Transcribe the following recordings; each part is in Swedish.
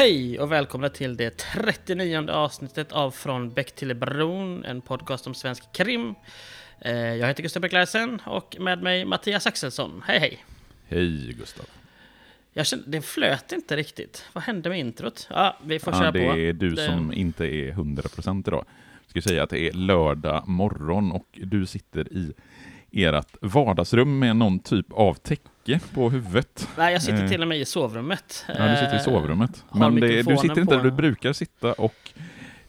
Hej och välkomna till det 39 avsnittet av Från Bäck till Bron, en podcast om svensk krim. Eh, Jag heter Gustav Becklarsen och med mig Mattias Axelsson. Hej hej! Hej Gustav. Jag kände, det flöt inte riktigt. Vad hände med introt? Ja, vi får Ja, köra det på. är du Det- som inte är 100% idag. Jag ska säga att det är lördag morgon och du sitter i ert vardagsrum med någon typ av täcke på huvudet. Nej, jag sitter Eh. till och med i sovrummet. Ja, du sitter i Eh, sovrummet. Men det, du sitter inte där du brukar sitta och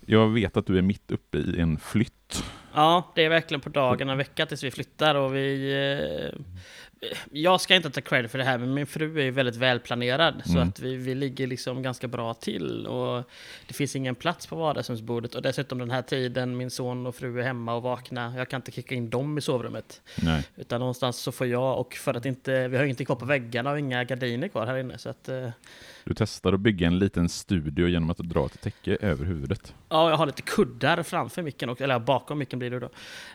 jag vet att du är mitt uppe i en flytt. Ja, det är verkligen på dagen en vecka tills vi flyttar och vi... Eh, jag ska inte ta credit för det här, men min fru är väldigt välplanerad. Så Mm. att vi, vi ligger liksom ganska bra till. Och det finns ingen plats på vardagsrumsbordet. Och dessutom den här tiden, min son och fru är hemma och vakna. Jag kan inte kicka in dem i sovrummet. Nej. Utan någonstans så får jag, och för att inte... Vi har ingenting kvar på väggarna och inga gardiner kvar här inne. Så att... Eh, Du testar att bygga en liten studio genom att dra ett täcke över huvudet. Ja, jag har lite kuddar framför micken, och, eller bakom micken blir det då,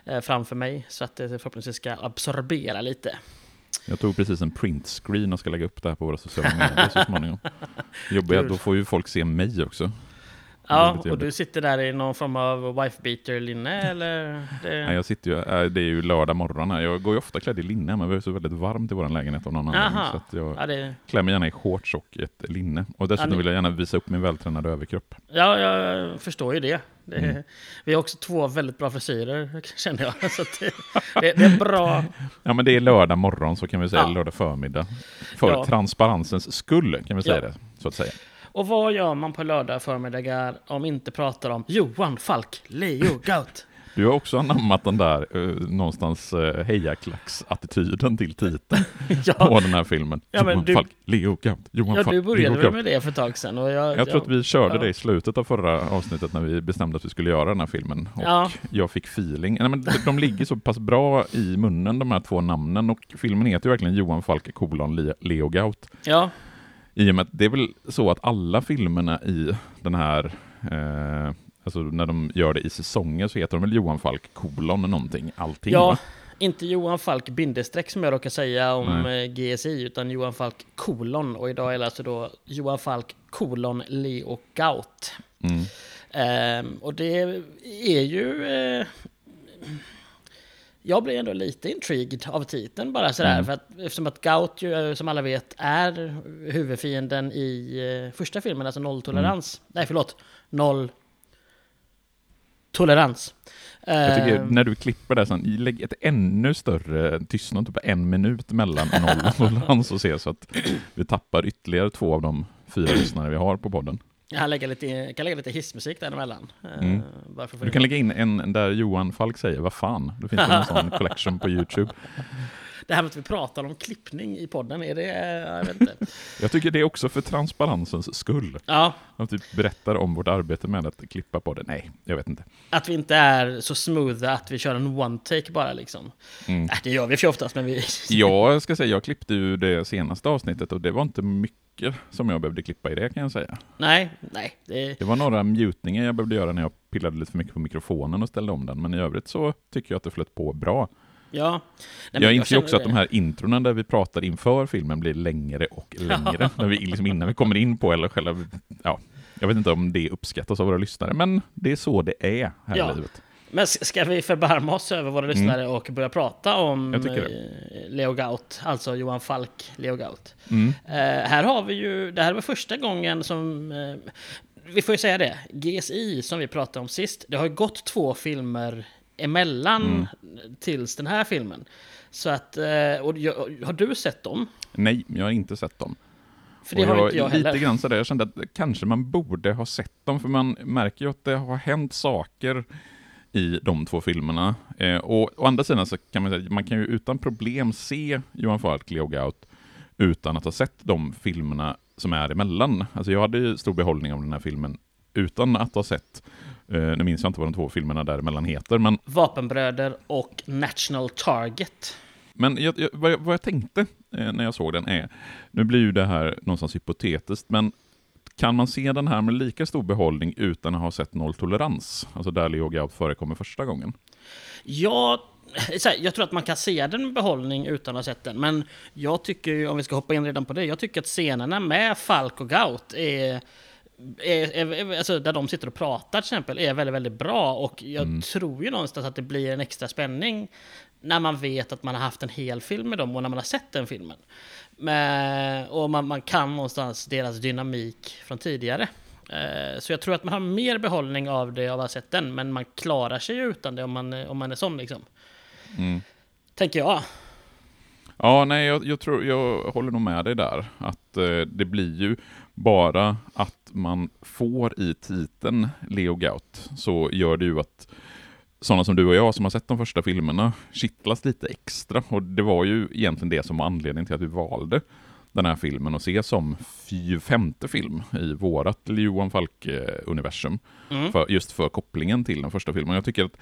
eh, framför mig. Så att det förhoppningsvis ska absorbera lite. Jag tog precis en printscreen och ska lägga upp det här på våra sociala medier så småningom. Jobbiga, då får ju folk se mig också. Ja, och du sitter där i någon form av wife-beater-linne, eller? Det... Nej, jag sitter ju, äh, det är ju lördag morgon här. Jag går ju ofta klädd i linne, men det är så väldigt varmt i vår lägenhet av någon anledning. Så att jag Ja, det... klär mig gärna i shorts och ett linne. Och dessutom Ja, ni- vill jag gärna visa upp min vältränade överkropp. ja, jag förstår ju det. det... Mm. Vi har också två väldigt bra frisyrer, känner jag. Så det, det, det är bra. Ja, men det är lördag morgon, så kan vi säga Ja. lördag förmiddag. För Ja. transparensens skull, kan vi säga det, så att säga. Och vad gör man på lördag förmiddagar om inte pratar om Johan Falk, Leo Gaut? Du har också anammat den där uh, någonstans uh, hejaklacksattityden till titeln ja, på den här filmen. Ja, Johan du- Falk, Leo Gaut, Johan ja, Falk, du Leo började väl Gaut. med det för ett tag sedan. Och jag, Jag tror att vi körde ja. det i slutet av förra avsnittet när vi bestämde att vi skulle göra den här filmen. Och Ja. jag fick feeling. Nej, men de- ligger så pass bra i munnen de här två namnen och filmen heter ju verkligen Johan Falk kolon Le- Leo Gaut. Ja, I och med att det är väl så att alla filmerna i den här eh, Alltså när de gör det i säsonger så heter de väl Johan Falk kolon någonting, allting ja va? inte Johan Falk bindestreck som jag råkar säga om Nej. eh, GSI, utan Johan Falk kolon. Och idag är det alltså då Johan Falk kolon Leo Gaut. Mm. Ehm, och det är ju... Eh, jag blir ändå lite intrigued av titeln bara sådär. Mm. För att, eftersom att Gaut ju, eh, som alla vet, är huvudfienden i eh, första filmen, alltså nolltolerans. Mm. Nej, förlåt. Noll tolerans. Jag tycker Ehm, när du klipper där sen, lägg ett ännu större tystnad, typ en minut mellan noll och tolerans och se så att vi tappar ytterligare två av de fyra lyssnare vi har på podden. Jag kan lägga lite, kan lägga lite hissmusik däremellan. Eh, Mm. få Du kan lägga in en där Johan Falk säger vad fan. Det finns det en sån collection på Youtube. Det här med att vi pratar om klippning i podden, är det... eh, Jag vet inte. Jag tycker det är också för transparensens skull. Ja, Att typ berättar om vårt arbete med att klippa på det. Nej, jag vet inte. att vi inte är så smootha att vi kör en one-take bara liksom. Mm. Äh, det gör vi för oftast, men vi... Jag ska säga, jag klippte ju det senaste avsnittet och det var inte mycket som jag behövde klippa i det kan jag säga. Nej, nej. Det... Det var några mutningar jag behövde göra när jag pillade lite för mycket på mikrofonen och ställde om den, men i övrigt så tycker jag att det flöt på bra. Ja. Nej, jag inser känner också att det. de här introna där vi pratar inför filmen blir längre och längre. när vi, liksom innan vi kommer in på, eller själva, ja, jag vet inte om det uppskattas av våra lyssnare, men det är så det är här Ja. i livet. Men ska vi förbarma oss över våra lyssnare och börja prata om Mm. Jag eh, Leo Gaut, alltså Johan Falk, Leo Gaut. Mm. Eh, här har vi ju, det här var första gången som, eh, vi får ju säga det, GSI som vi pratade om sist, det har ju gått två filmer emellan Mm. tills den här filmen. Så att, eh, och jag, har du sett dem? Nej, jag har inte sett dem. För det Och har inte jag Lite heller. grann sådär, jag kände att kanske man borde ha sett dem, för man märker ju att det har hänt saker i de två filmerna. Eh, och å andra sidan så kan man säga, man kan ju utan problem se Johan Falk, Leo Gaut, utan att ha sett de filmerna som är emellan. Alltså jag hade ju stor behållning av den här filmen utan att ha sett, eh, nu minns jag inte vad de två filmerna däremellan heter, men Vapenbröder och National Target. Men jag, jag, vad, jag, vad jag tänkte eh, när jag såg den är, nu blir ju det här någonstans hypotetiskt, men kan man se den här med lika stor behållning utan att ha sett nolltolerans? Alltså där Leo Gaut förekommer första gången. Här, jag tror att man kan se den med behållning utan att ha sett den. Men jag tycker, om vi ska hoppa in redan på det, jag tycker att scenerna med Falk och Gaut är är, är, alltså där de sitter och pratar till exempel, är väldigt, väldigt bra. Och jag Mm. tror ju någonstans att det blir en extra spänning när man vet att man har haft en hel film med dem och när man har sett den filmen. Men, och man, man kan någonstans deras dynamik från tidigare. Eh, Så jag tror att man har mer behållning av det av den, men man klarar sig utan det om man, om man är sån liksom. Mm. Tänker jag. Ja, nej, jag, jag, tror, jag håller nog med dig där. Att eh, det blir ju bara att man får i titeln Leo Gaut, så gör det ju att sådana som du och jag som har sett de första filmerna kittlas lite extra. Och det var ju egentligen det som var anledningen till att vi valde den här filmen att se som femte film i vårat Johan Falk-universum. Mm. För, just för kopplingen till den första filmen. Jag tycker att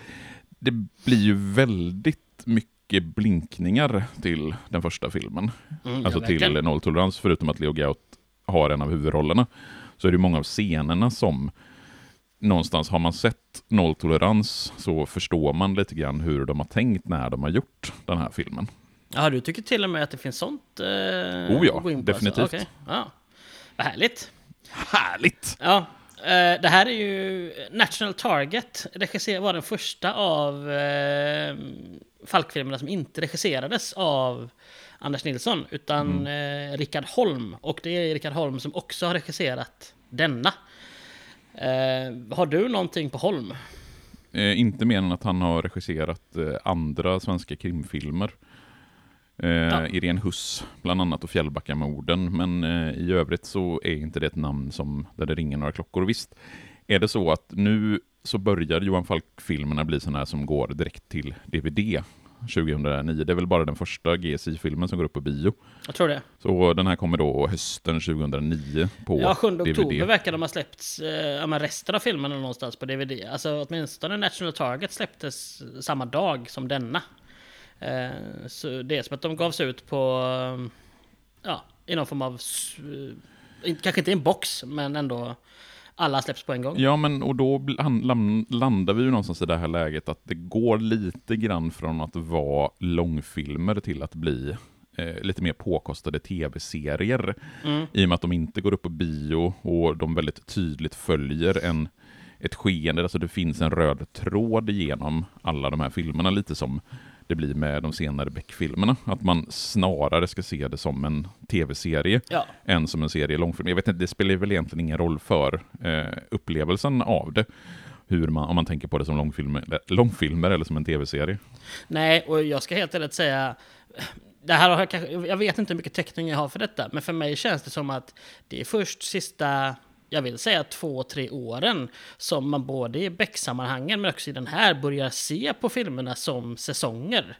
det blir ju väldigt mycket blinkningar till den första filmen. Mm, Alltså till nolltolerans, förutom att Leo Gaut har en av huvudrollerna. Så är det ju många av scenerna som någonstans har man sett nolltolerans så förstår man lite grann hur de har tänkt när de har gjort den här filmen. Ja, du tycker till och med att det finns sånt? Eh, Oh ja, på, definitivt. Alltså. Okej, Ja. Vad härligt. Härligt! Ja, eh, det här är ju National Target. Regisser var den första av eh, Falkfilmerna som inte regisserades av Anders Nilsson, utan eh, Rickard Holm. Och det är Rickard Holm som också har regisserat denna. Eh, har du någonting på Holm? Eh, inte mer än att han har regisserat eh, andra svenska krimfilmer. Eh, Irene Huss bland annat och Fjällbackamorden. Men eh, i övrigt så är inte det ett namn som där det ringer några klockor. Och visst är det så att nu så börjar Johan Falk-filmerna bli sådana här som går direkt till DVD 2009. Det är väl bara den första GSI-filmen som går upp på bio. Jag tror det. Så den här kommer då hösten 2009 på Ja, 7 DVD. oktober verkar de ha släppts, eh, ja, men resten av filmerna någonstans på DVD. Alltså åtminstone National Target släpptes samma dag som denna. Eh, så det är som att de gavs ut på, eh, ja, i någon form av, kanske inte en box, men ändå alla släpps på en gång. Ja, men och då landar vi ju någonstans i det här läget att det går lite grann från att vara långfilmer till att bli eh, lite mer påkostade tv-serier. Mm. I och med att de inte går upp på bio och de väldigt tydligt följer en, ett skeende, alltså det finns en röd tråd genom alla de här filmerna, lite som det blir med de senare Beck-filmerna. Att man snarare ska se det som en tv-serie Ja, än som en serie långfilm. Jag vet inte, det spelar väl egentligen ingen roll för eh, upplevelsen av det. Hur man, om man tänker på det som långfilmer, långfilmer eller som en tv-serie. nej, och jag ska helt ärligt säga, det här har jag, kanske, jag vet inte hur mycket täckning jag har för detta, men för mig känns det som att det är först sista, jag vill säga två, tre åren som man både i Beck-sammanhangen men också i den här börjar se på filmerna som säsonger.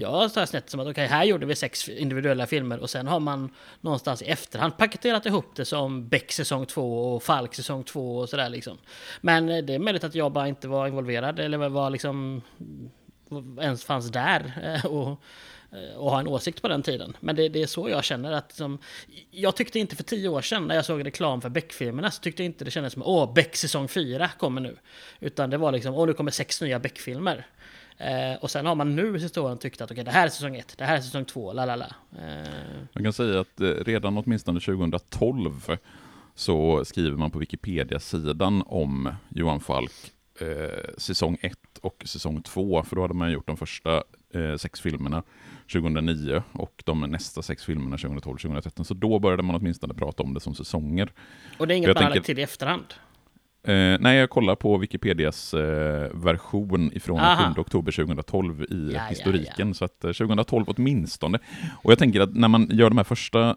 Jag har snett som att okej, här gjorde vi sex individuella filmer och sen har man någonstans i efterhand paketerat ihop det som Beck säsong två och Falk säsong två och sådär liksom. Men eh, det är möjligt att jag bara inte var involverad eller var liksom ens fanns där eh, och, Eh, och ha en åsikt på den tiden. Men det, det är så jag känner att som, jag tyckte inte för tio år sedan när jag såg reklam för Beck-filmerna så tyckte jag inte det kändes som åh, Beck säsong 4 kommer nu. Utan det var liksom, åh nu kommer sex nya Beck-filmer. Eh, och sen har man nu i åren tyckt att okej, det här är säsong 1, det här är säsong 2, la la la. Eh, man kan säga att eh, redan åtminstone 2012 så skriver man på Wikipedia-sidan om Johan Falk eh, säsong 1 och säsong 2, för då hade man gjort de första eh, sex filmerna 2009 och de nästa sex filmerna 2012-2013. Så då började man åtminstone prata om det som säsonger. och det är inget Jag man tänker- till i efterhand. Eh, nej, jag kollar på Wikipedias eh, version ifrån Aha. 7 oktober 2012 i Ja, ja, historiken. Så att eh, 2012 åtminstone. Och jag tänker att när man gör de här första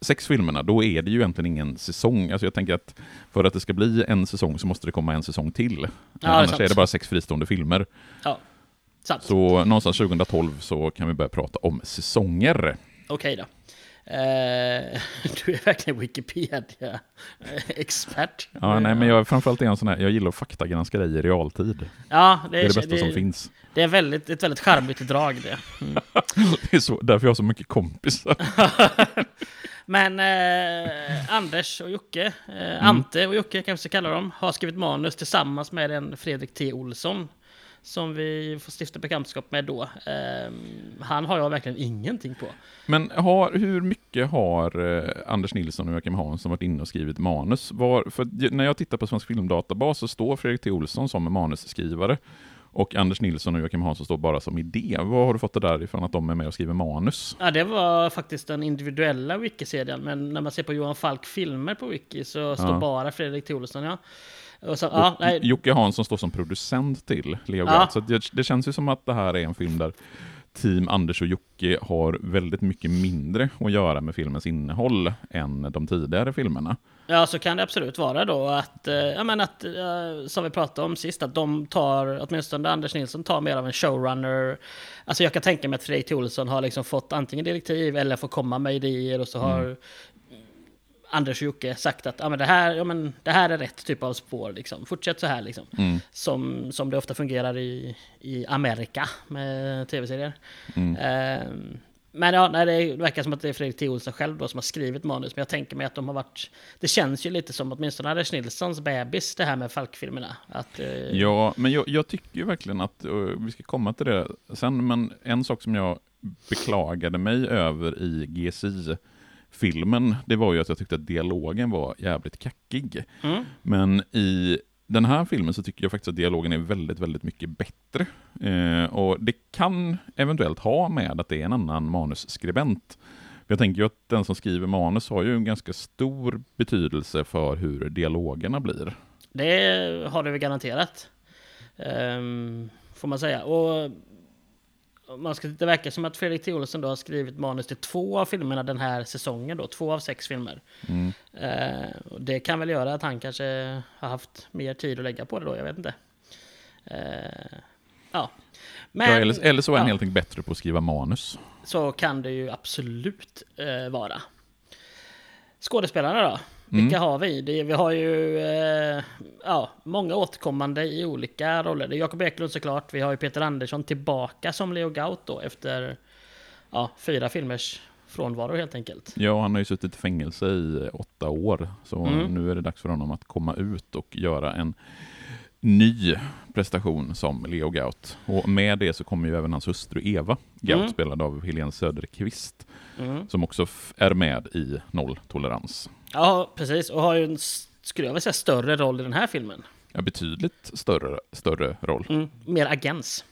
sex filmerna, då är det ju egentligen ingen säsong. Alltså jag tänker att för att det ska bli en säsong så måste det komma en säsong till. är Annars sant. är det bara sex fristående filmer. Ja, sant. Så någonstans 2012 så kan vi börja prata om säsonger. Okej då. Eh, du är verkligen Wikipedia-expert. Ja, nej, men jag, framförallt är jag en sån här, jag gillar att faktagranska dig i realtid. Ja, Det är det bästa som finns. Det är väldigt, ett väldigt charmigt drag det. Det är så, därför jag har så mycket kompisar. Men eh, Anders och Jocke, Mm. eh, Ante och Jocke kanske vi ska kalla dem, har skrivit manus tillsammans med en Fredrik T. Olsson. Som vi får stifta bekantskap med då. Eh, han har jag verkligen ingenting på. Men har, hur mycket har eh, Anders Nilsson och Joakim Hansson varit inne och skrivit manus? Var, för när jag tittar på Svensk Filmdatabas så står Fredrik T. Olsson som manusskrivare och Anders Nilsson och Joakim Hansson står bara som idé. Vad har du fått det där ifrån att de är med och skriver manus? Ja, det var faktiskt den individuella wiki-serien, men när man ser på Johan Falk filmer på wiki så står Ja. bara Fredrik T. Olsson, ja. Och så, ja, nej, Jocke Hansson står som producent till Leo Ja. Så det, det känns ju som att det här är en film där Team Anders och Jocke har väldigt mycket mindre att göra med filmens innehåll än de tidigare filmerna. Ja, så kan det absolut vara då att, eh, ja men att, eh, som vi pratade om sist, att de tar, åtminstone Anders Nilsson tar mer av en showrunner. Alltså jag kan tänka mig att Fredrik. Olsson har liksom fått antingen direktiv eller får komma med idéer och så har Anders och Jocke sagt att ja, men det, här, ja, men det här är rätt typ av spår, liksom. fortsätt så här. Liksom. Mm. Som, som det ofta fungerar i, i Amerika med tv-serier. Mm. Ehm, men ja, nej, det verkar som att det är Fredrik T. Olsson själv då som har skrivit manus. Men jag tänker mig att de har varit... Det känns ju lite som åtminstone Anders Nilssons bebis, det här med Falk-filmerna. Att, eh, Ja, men jag, jag tycker ju verkligen att, och vi ska komma till det sen, men en sak som jag beklagade mig över i GSI-filmen, det var ju att jag tyckte att dialogen var jävligt kackig. Mm, Men i den här filmen så tycker jag faktiskt att dialogen är väldigt, väldigt mycket bättre. Eh, och det kan eventuellt ha med att det är en annan manusskribent. Jag tänker ju att den som skriver manus har ju en ganska stor betydelse för hur dialogerna blir. det har det väl garanterat. Ehm, får man säga. Och man ska, det verkar som att Fredrik T. Olsson då har skrivit manus till två av filmerna den här säsongen. Då, två av sex filmer. Mm. Eh, och det kan väl göra att han kanske har haft mer tid att lägga på det då, jag vet inte. Eh, ja. Men ja, eller, eller så är han ja. helt enkelt bättre på att skriva manus. så kan det ju absolut eh, vara. Skådespelarna då? Mm. Vilka har vi? Det, vi har ju eh, ja, många återkommande i olika roller. Det är Jakob Eklund såklart. Vi har ju Peter Andersson tillbaka som Leo Gaut då efter ja, fyra filmers frånvaro helt enkelt. Ja, han har ju suttit i fängelse i åtta år, så Mm. nu är det dags för honom att komma ut och göra en ny prestation som Leo Gaut. Och med det så kommer ju även hans hustru Eva Gaut, Mm. spelad av Helene Söderqvist, Mm. som också är med i Nolltolerans. Ja, precis. Och har ju en, skulle jag vilja säga, större roll i den här filmen. Ja, betydligt större, större roll, Mm, mer agens.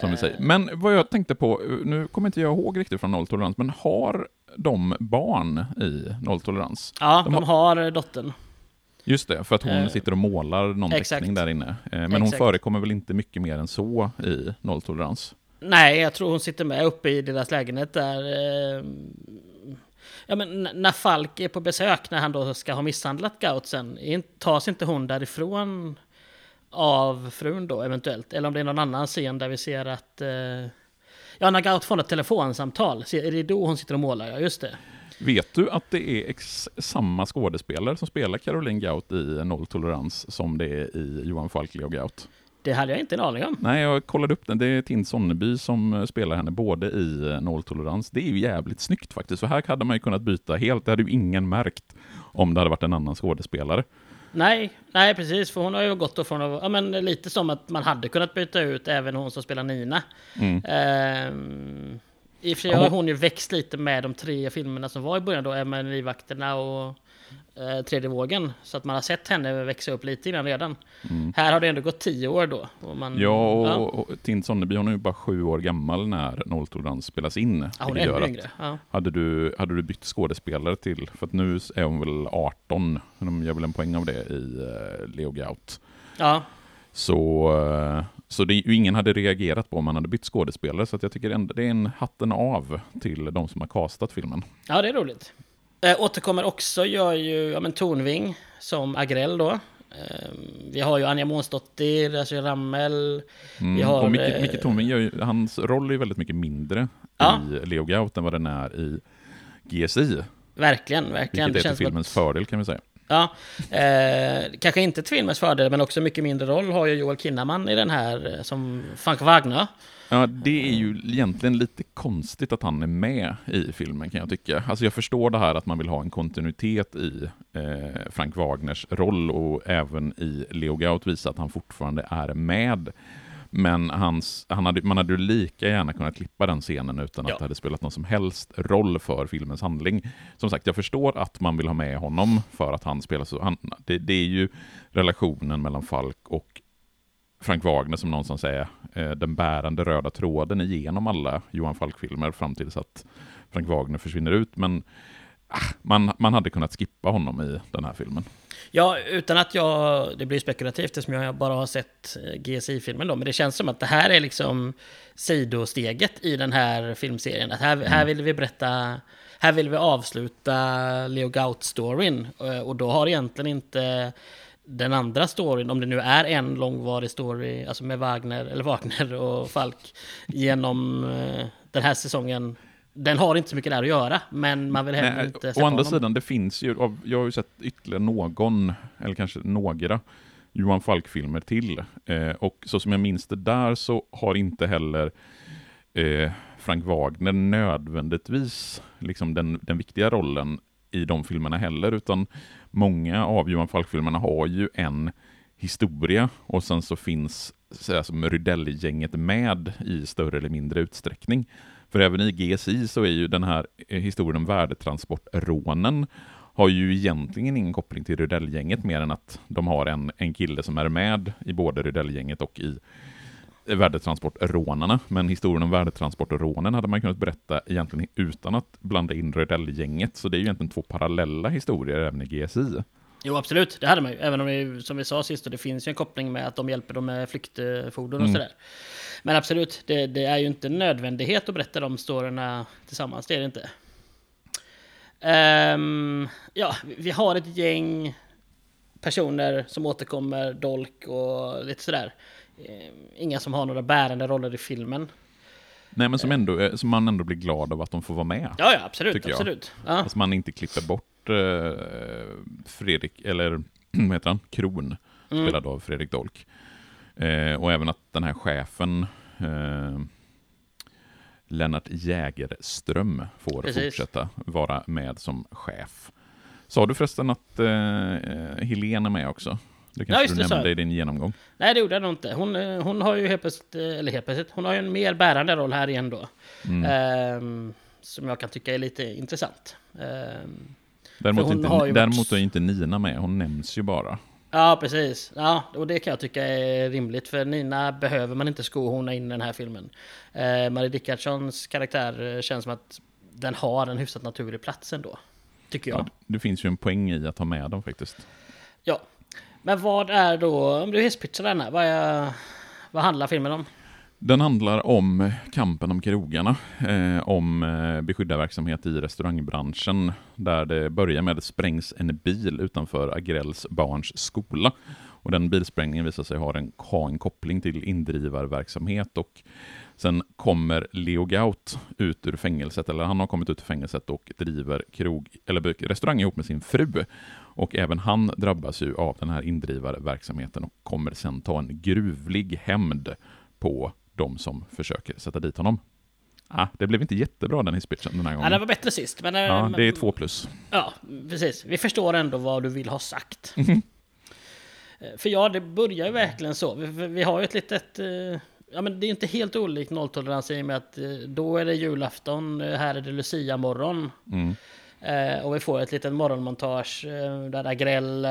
som vi säger. Men vad jag tänkte på, nu kommer inte jag ihåg riktigt från Nolltolerans, men har de barn i Nolltolerans? Ja, De de, har dottern. Just det, för att hon Eh, sitter och målar någon exakt. teckning där inne. Eh, Men hon Exakt. förekommer väl inte mycket mer än så i Nolltolerans? Nej, jag tror hon sitter med uppe i deras lägenhet där. Ja, men när Falk är på besök, när han då ska ha misshandlat Gaut sen, tas inte hon därifrån av frun då eventuellt? Eller om det är någon annan scen där vi ser att... eh, Ja, när Gaut får ett telefonsamtal, är det då hon sitter och målar? Ja, just det. Vet du att det är ex- samma skådespelare som spelar Caroline Gaut i Nolltolerans som det är i Johan Falk Leo Gaut? Det hade jag inte en aning om. Nej, jag kollade upp den. Det är Tinn Sonneby som eh, spelar henne både i eh, Nolltolerans. Det är ju jävligt snyggt faktiskt. Så här hade man ju kunnat byta helt. Det hade ju ingen märkt om det hade varit en annan skådespelare. Nej, nej precis, för hon har ju gått från att, ja men lite som att man hade kunnat byta ut även hon som spelar Nina. Mm. Ehm, I och för sig har hon- ju växt lite med de tre filmerna som var i början då, Emma Livvakterna och eh, Tredje vågen. Så att man har sett henne växa upp lite innan redan. Här har det ändå gått tio år då. Och man, Mm. Ja, och, och Tinn Sonneby hon är ju bara sju år gammal när Nolltolerans spelas in. ja, hon är ännu att- yngre. Ja. Hade du, hade du bytt skådespelare till, för att nu är hon väl 18, de gör väl en poäng av det i uh, Leo Gaut. ja, Så, eh, så det, ingen hade reagerat på om man hade bytt skådespelare, så jag tycker ändå det är en hatten av till de som har castat filmen. ja, det är roligt. Eh, återkommer också gör ju ja, men Tornving som Agrell då. Ehm, vi har ju Anja Månsdottir, Rachel Rammel. Mm. Vi har, och Micke, eh, Micke Tornving gör ju, hans roll är ju väldigt mycket mindre Ja. i Leo Gaut än vad den är i GSI, Verkligen, verkligen. vilket är till filmens att- fördel kan vi säga. Ja, eh, kanske inte till filmens fördel, men också mycket mindre roll har ju Joel Kinnaman i den här eh, som Frank Wagner. Ja, det är ju egentligen lite konstigt att han är med i filmen kan jag tycka. Alltså jag förstår det här att man vill ha en kontinuitet i eh, Frank Wagners roll och även i Leo Gaut visa att han fortfarande är med. Men hans, han hade, man hade ju lika gärna kunnat klippa den scenen utan att Ja. det hade spelat någon som helst roll för filmens handling. Som sagt, jag förstår att man vill ha med honom för att han spelar så... Han, det, det är ju relationen mellan Falk och Frank Wagner som någonstans är eh, den bärande röda tråden igenom alla Johan Falk-filmer fram tills att Frank Wagner försvinner ut. Men ah, man, man hade kunnat skippa honom i den här filmen. Ja, utan att jag... Det blir spekulativt eftersom jag bara har sett eh, GSI-filmen då. Men det känns som att det här är liksom sidosteget i den här filmserien. Att här, här vill vi berätta... Här vill vi avsluta Leo Gaut-storyn. Eh, Och då har egentligen inte den andra storyn, om det nu är en långvarig story, alltså med Wagner, eller Wagner och Falk, genom eh, den här säsongen. Den har inte så mycket där att göra, men man vill heller Nej, inte å andra honom. sidan, det finns ju, jag har ju sett ytterligare någon, eller kanske några, Johan Falk-filmer till. Eh, och så som jag minns det där så har inte heller eh, Frank Wagner nödvändigtvis liksom den, den viktiga rollen i de filmerna heller, utan många av Johan Falk-filmerna har ju en historia och sen så finns så som Rydell-gänget med i större eller mindre utsträckning. För även i GSI så är ju den här eh, historien om värdetransportrånen har ju egentligen ingen koppling till Rydell-gänget mer än att de har en, en kille som är med i både Rydell-gänget och i värdetransportrånarna. Men historien om värdetransportrånen hade man kunnat berätta egentligen utan att blanda in Rydell-gänget. Så det är ju egentligen två parallella historier även i GSI. Jo, absolut. Det hade man ju. Även om det, som vi sa sist, och det finns ju en koppling med att de hjälper dem med flyktfordon och Mm. sådär. Men absolut, det, det är ju inte en nödvändighet att berätta de storyna tillsammans. Det är det inte. Ehm, ja, vi har ett gäng personer som återkommer, dolk och lite sådär. Ehm, Inga som har några bärande roller i filmen. Nej, men som, ändå, eh, som man ändå blir glad av att de får vara med. Ja, ja, absolut. Absolut. Ja. Att man inte klipper bort eh, Fredrik, eller vad heter han? Kron, Mm. spelad av Fredrik Dolk. Eh, och även att den här chefen, eh, Lennart Jägerström, får Precis. fortsätta vara med som chef. Sa du förresten att eh, eh, Helene är med också? Det kanske just du nämnde jag. i din genomgång. Nej, det gjorde jag nog inte. Hon, eh, hon har ju helt plötsligt, eh, eller helt plötsligt, hon har ju en mer bärande roll här igen då. Mm. Ehm, som jag kan tycka är lite intressant. Ehm, Däremot, inte, ju däremot varit- är inte Nina med, hon nämns ju bara. ja, precis. Ja, och det kan jag tycka är rimligt. För Nina behöver man inte skohorna in i den här filmen. Uh, Marie Dickardssons karaktär eh, känns som att den har en hyfsat naturlig plats ändå. Tycker jag. Ja, det finns ju en poäng i att ha med dem faktiskt. Men vad är då, om du hisspitchar den här, vad, är, vad handlar filmen om? Den handlar om kampen om krogarna, eh, om eh, beskyddarverksamhet i restaurangbranschen, där det börjar med att det sprängs en bil utanför Agrells barns skola. Och den bilsprängningen visar sig ha en, ha en koppling till indrivarverksamhet och sen kommer Leo Gaut ut ur fängelset, eller han har kommit ut ur fängelset och driver krog, eller restaurang ihop med sin fru. Och även han drabbas ju av den här indrivarverksamheten och kommer sen ta en gruvlig hämnd på de som försöker sätta dit honom. Ah, det blev inte jättebra den hisspitchen den här Ja, gången. den var bättre sist. Men, eh, Ja, det är två plus. Ja, precis. Vi förstår ändå vad du vill ha sagt. Eh, För ja, det börjar ju verkligen så. Vi, vi- har ju ett litet... eh, Ja, men det är inte helt olikt nolltolerans i och med att eh, då är det julafton, här är det Lucia-morgon. Mm. Eh, och vi får ett litet morgonmontage där Agrell eh,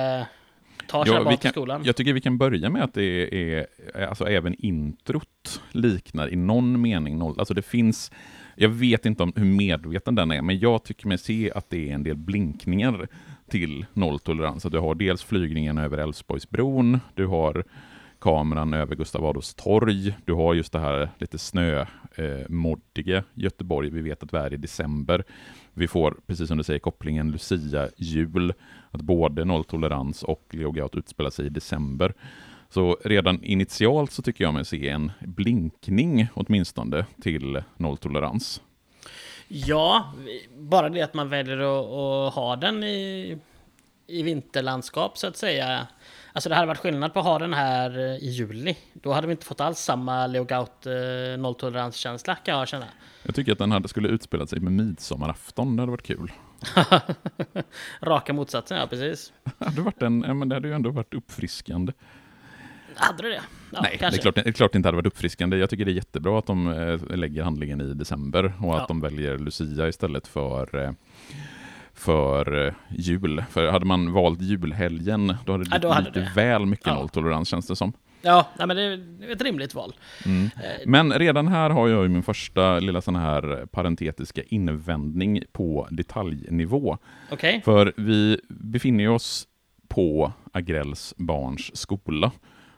tar sina Ja, barn till skolan. jag tycker vi kan börja med att det är, alltså även introt liknar i någon mening noll. Alltså det finns, jag vet inte om hur medveten den är, men jag tycker mig se att det är en del blinkningar till nolltolerans. Att du har dels flygningen över Älvsborgsbron, du har kameran över Gustav Adolfs torg, du har just det här lite snömoddiga eh, Göteborg, vi vet att vi är i december. Vi får, precis som du säger, kopplingen Lucia-jul, att både nolltolerans och Leogout utspelar sig i december. Så redan initialt så tycker jag mig se en blinkning åtminstone till nolltolerans. Ja, bara det att man väljer att, att ha den i, i vinterlandskap så att säga. Alltså det hade varit skillnad på att ha den här eh, i juli. Då hade vi inte fått alls samma Leo Gaut eh, nolltoleranskänsla kan jag känna. Jag tycker att den hade skulle utspelat sig med midsommarafton, det hade varit kul. Raka motsatsen, ja precis. Det hade, varit en, men det hade ju ändå varit uppfriskande. Hade du det? Ja, Nej, kanske. det är, klart, det är klart det inte hade varit uppfriskande. Jag tycker det är jättebra att de eh, lägger handlingen i december och Ja. att de väljer Lucia istället för, eh, för eh, jul. För hade man valt julhelgen, då hade det Ja, då hade lite det. väl mycket Ja. nolltolerans känns det som. Ja, nej, men det är ett rimligt val. Mm. Men redan här har jag ju min första lilla sån här parentetiska invändning på detaljnivå. Okej. För vi befinner oss på Agrells barns skola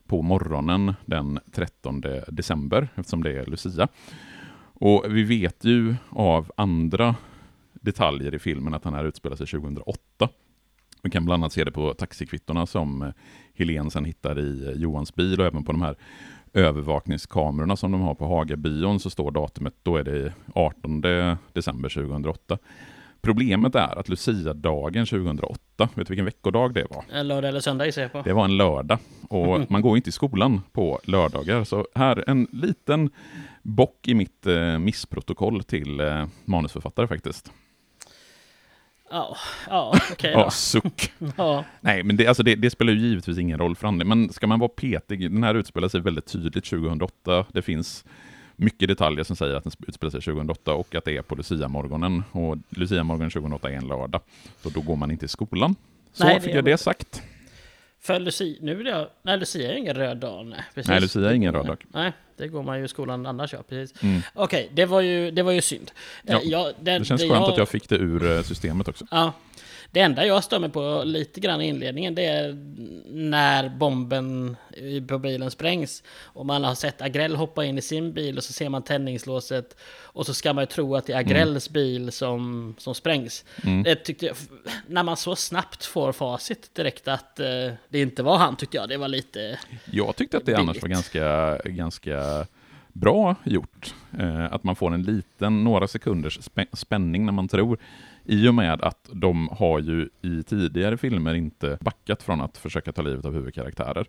på morgonen den 13 december, eftersom det är Lucia. Och vi vet ju av andra detaljer i filmen att den här utspelar sig 2008. Vi kan bland annat se det på taxikvittorna som eh, Helene sen hittar i eh, Johans bil och även på de här övervakningskamerorna som de har på Hagabion så står datumet, då är det 18 december 2008. Problemet är att Lucia-dagen 2008, vet du vilken veckodag det var? En Lördag eller söndag gissar jag på. Det var en lördag och man går inte i skolan på lördagar. Så här en liten bock i mitt eh, missprotokoll till eh, manusförfattare faktiskt. Ja, ja okej Ja, suck. Ja. Nej, men det, alltså det, det spelar ju givetvis ingen roll för andra. Men ska man vara petig, den här utspelar sig väldigt tydligt 2008. Det finns mycket detaljer som säger att den utspelar sig 2008 och att det är på Lucia-morgonen. Och Lucia-morgonen 2008 är en lördag. Så då går man inte i skolan. Så Nej, det fick jag det sagt. För Lucia, nu är det, nej Lucia är ingen röd dag. Nej, precis. Nej, Lucia är ingen röd dag. Nej, det går man ju i skolan annars ja, precis. Mm. Okej, det, var ju, det var ju synd. Ja, Eh, jag- Det känns skönt att jag fick det ur eh, systemet också. Ja. Det enda jag stör mig på lite grann i inledningen det är när bomben på bilen sprängs. Och man har sett Agrell hoppa in i sin bil och så ser man tändningslåset. Och så ska man ju tro att det är Agrells bil som, som sprängs. Mm. Det tyckte jag, när man så snabbt får facit direkt att eh, det inte var han tyckte jag det var lite... Jag tyckte att det annars var ganska, ganska bra gjort. Eh, att man får en liten, några sekunders spä- spänning när man tror. I och med att de har ju i tidigare filmer inte backat från att försöka ta livet av huvudkaraktärer.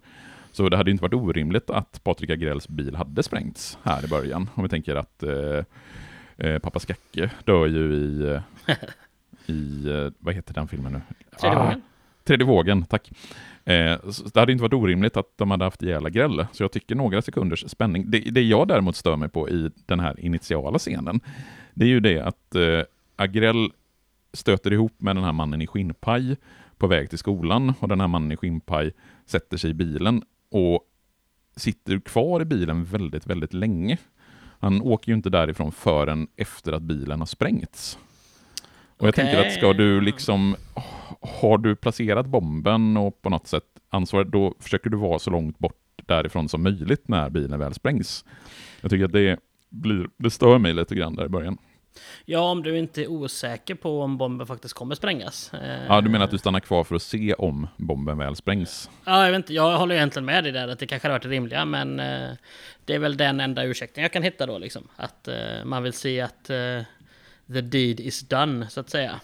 Så det hade inte varit orimligt att Patrik Agrells bil hade sprängts här i början. Om vi tänker att eh, eh, pappa Skacke dör ju i, eh, i eh, vad heter den filmen nu? Tredje Ah, gången. Tredje vågen, tack. Eh, så det hade inte varit orimligt att de hade haft ihjäl Agrell, så jag tycker några sekunders spänning. Det, det jag däremot stör mig på i den här initiala scenen, det är ju det att eh, Agrell stöter ihop med den här mannen i skinnpaj på väg till skolan och den här mannen i skinnpaj sätter sig i bilen och sitter kvar i bilen väldigt, väldigt länge. Han åker ju inte därifrån förrän efter att bilen har sprängts. Och jag tänker att ska du liksom, har du placerat bomben och på något sätt ansvaret, då försöker du vara så långt bort därifrån som möjligt när bilen väl sprängs. Jag tycker att det blir, det stör mig lite grann där i början. Ja, om du inte är osäker på om bomben faktiskt kommer sprängas. Ja, du menar att du stannar kvar för att se om bomben väl sprängs? Ja, jag, vet inte, jag håller egentligen med dig där att det kanske hade varit rimliga, men eh, det är väl den enda ursäkten jag kan hitta då liksom. Att eh, man vill se att eh, the deed is done, så att säga.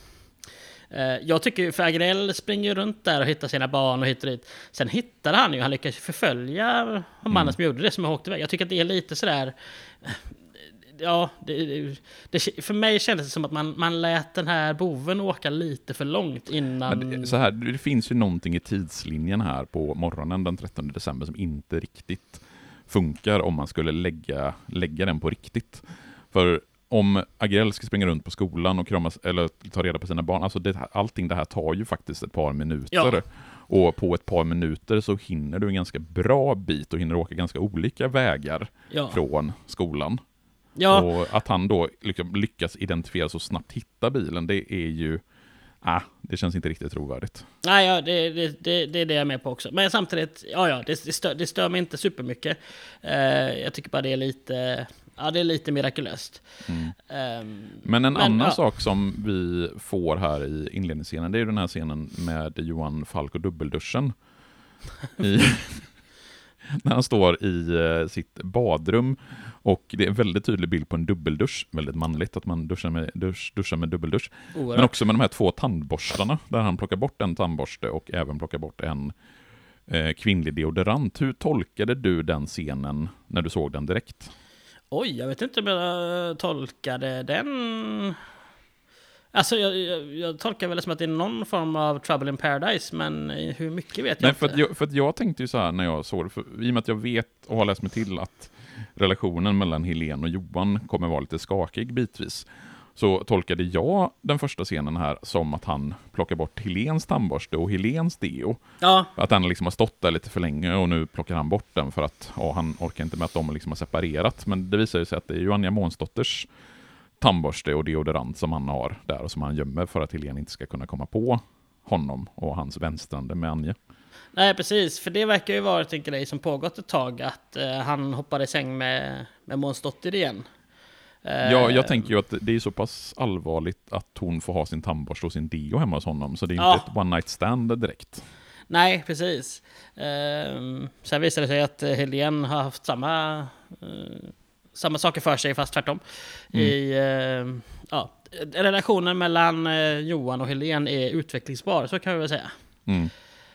Jag tycker ju, för Agrell springer ju runt där och hittar sina barn och hit och dit. Sen hittade han ju, han lyckas förfölja mannen som gjorde det, som har åkt iväg. Jag tycker att det är lite sådär... Ja, det, det, för mig kändes det som att man, man lät den här boven åka lite för långt innan... Det, så här, det finns ju någonting i tidslinjen här på morgonen den 13 december som inte riktigt funkar om man skulle lägga, lägga den på riktigt. För om Agrell ska springa runt på skolan och kramas, eller ta reda på sina barn, alltså det, allting det här tar ju faktiskt ett par minuter. Ja. Och på ett par minuter så hinner du en ganska bra bit och hinner åka ganska olika vägar ja. från skolan. Ja. Och att han då lyckas identifiera så snabbt hitta bilen, det är ju... Ah, det känns inte riktigt trovärdigt. Nej, ja, det, det, det, det är det jag är med på också. Men samtidigt, ja, ja, det, det, stör, det stör mig inte supermycket. Uh, jag tycker bara det är lite, ja, det är lite mirakulöst. Mm. Ehm, Men en Men, annan ja. sak som vi får här i inledningsscenen, det är ju den här scenen med Johan Falk och dubbelduschen. I, när han står i eh, sitt badrum och det är en väldigt tydlig bild på en dubbeldusch. Väldigt manligt att man duschar med, dusch, duschar med dubbeldusch. oerhört. Men också med de här två tandborstarna, där han plockar bort en tandborste och även plockar bort en eh, kvinnlig deodorant. Hur tolkade du den scenen när du såg den direkt? Oj, jag vet inte om jag tolkade den... Alltså jag, jag, jag tolkar väl som att det är någon form av Trouble in Paradise, men hur mycket vet jag Nej, inte. för att, jag, för att jag tänkte ju så här när jag såg det, för, i och med att jag vet och har läst mig till att relationen mellan Helene och Johan kommer vara lite skakig bitvis, så tolkade jag den första scenen här som att han plockar bort Helens tandborste och Helens deo. Ja, Att den liksom har stått där lite för länge och nu plockar han bort den för att ja, han orkar inte med att de liksom har separerat. Men det visar ju sig att det är ju Anja Månsdotters tandborste och deodorant som han har där och som han gömmer för att Helene inte ska kunna komma på honom och hans vänstrande med Anja. nej precis. För det verkar ju varit en grej som pågått ett tag, att eh, han hoppade i säng med, med Måns dotter igen. Eh, Ja, jag tänker ju att det är så pass allvarligt att hon får ha sin tandborste och sin deo hemma hos honom, så det är Ja. inte ett one night stand direkt. Nej, precis. Ehm, sen visade det sig att eh, Helene har haft samma, eh, samma saker för sig, fast tvärtom. Mm. I, eh, ja, relationen mellan eh, Johan och Helene är utvecklingsbar, så kan vi väl säga. Mm.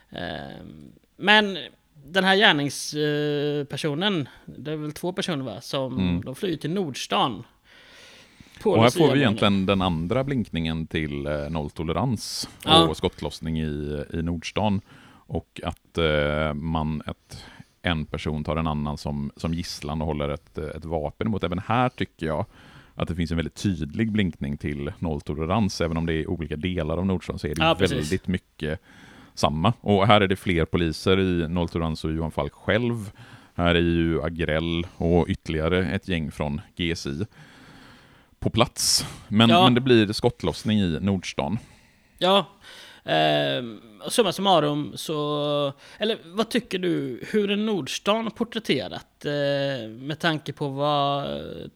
Ehm, men den här gärningspersonen, det är väl två personer va, som Mm. de flyr till Nordstan. Och här får vi egentligen den andra blinkningen till eh, nolltolerans Ja. och skottlossning i, i Nordstan. Och att eh, man, ett, en person tar en annan som, som gisslan och håller ett, ett vapen emot. Även här tycker jag att det finns en väldigt tydlig blinkning till nolltolerans. Även om det är olika delar av Nordstan så är det Ja, väldigt mycket samma. Och här är det fler poliser i nolltolerans och Johan Falk själv. Här är ju Agrell och ytterligare ett gäng från GSI på plats. Men, Ja. men det blir skottlossning i Nordstan. Ja, eh, summa summarum så... Eller vad tycker du, hur är Nordstan porträtterat? Eh, med tanke på vad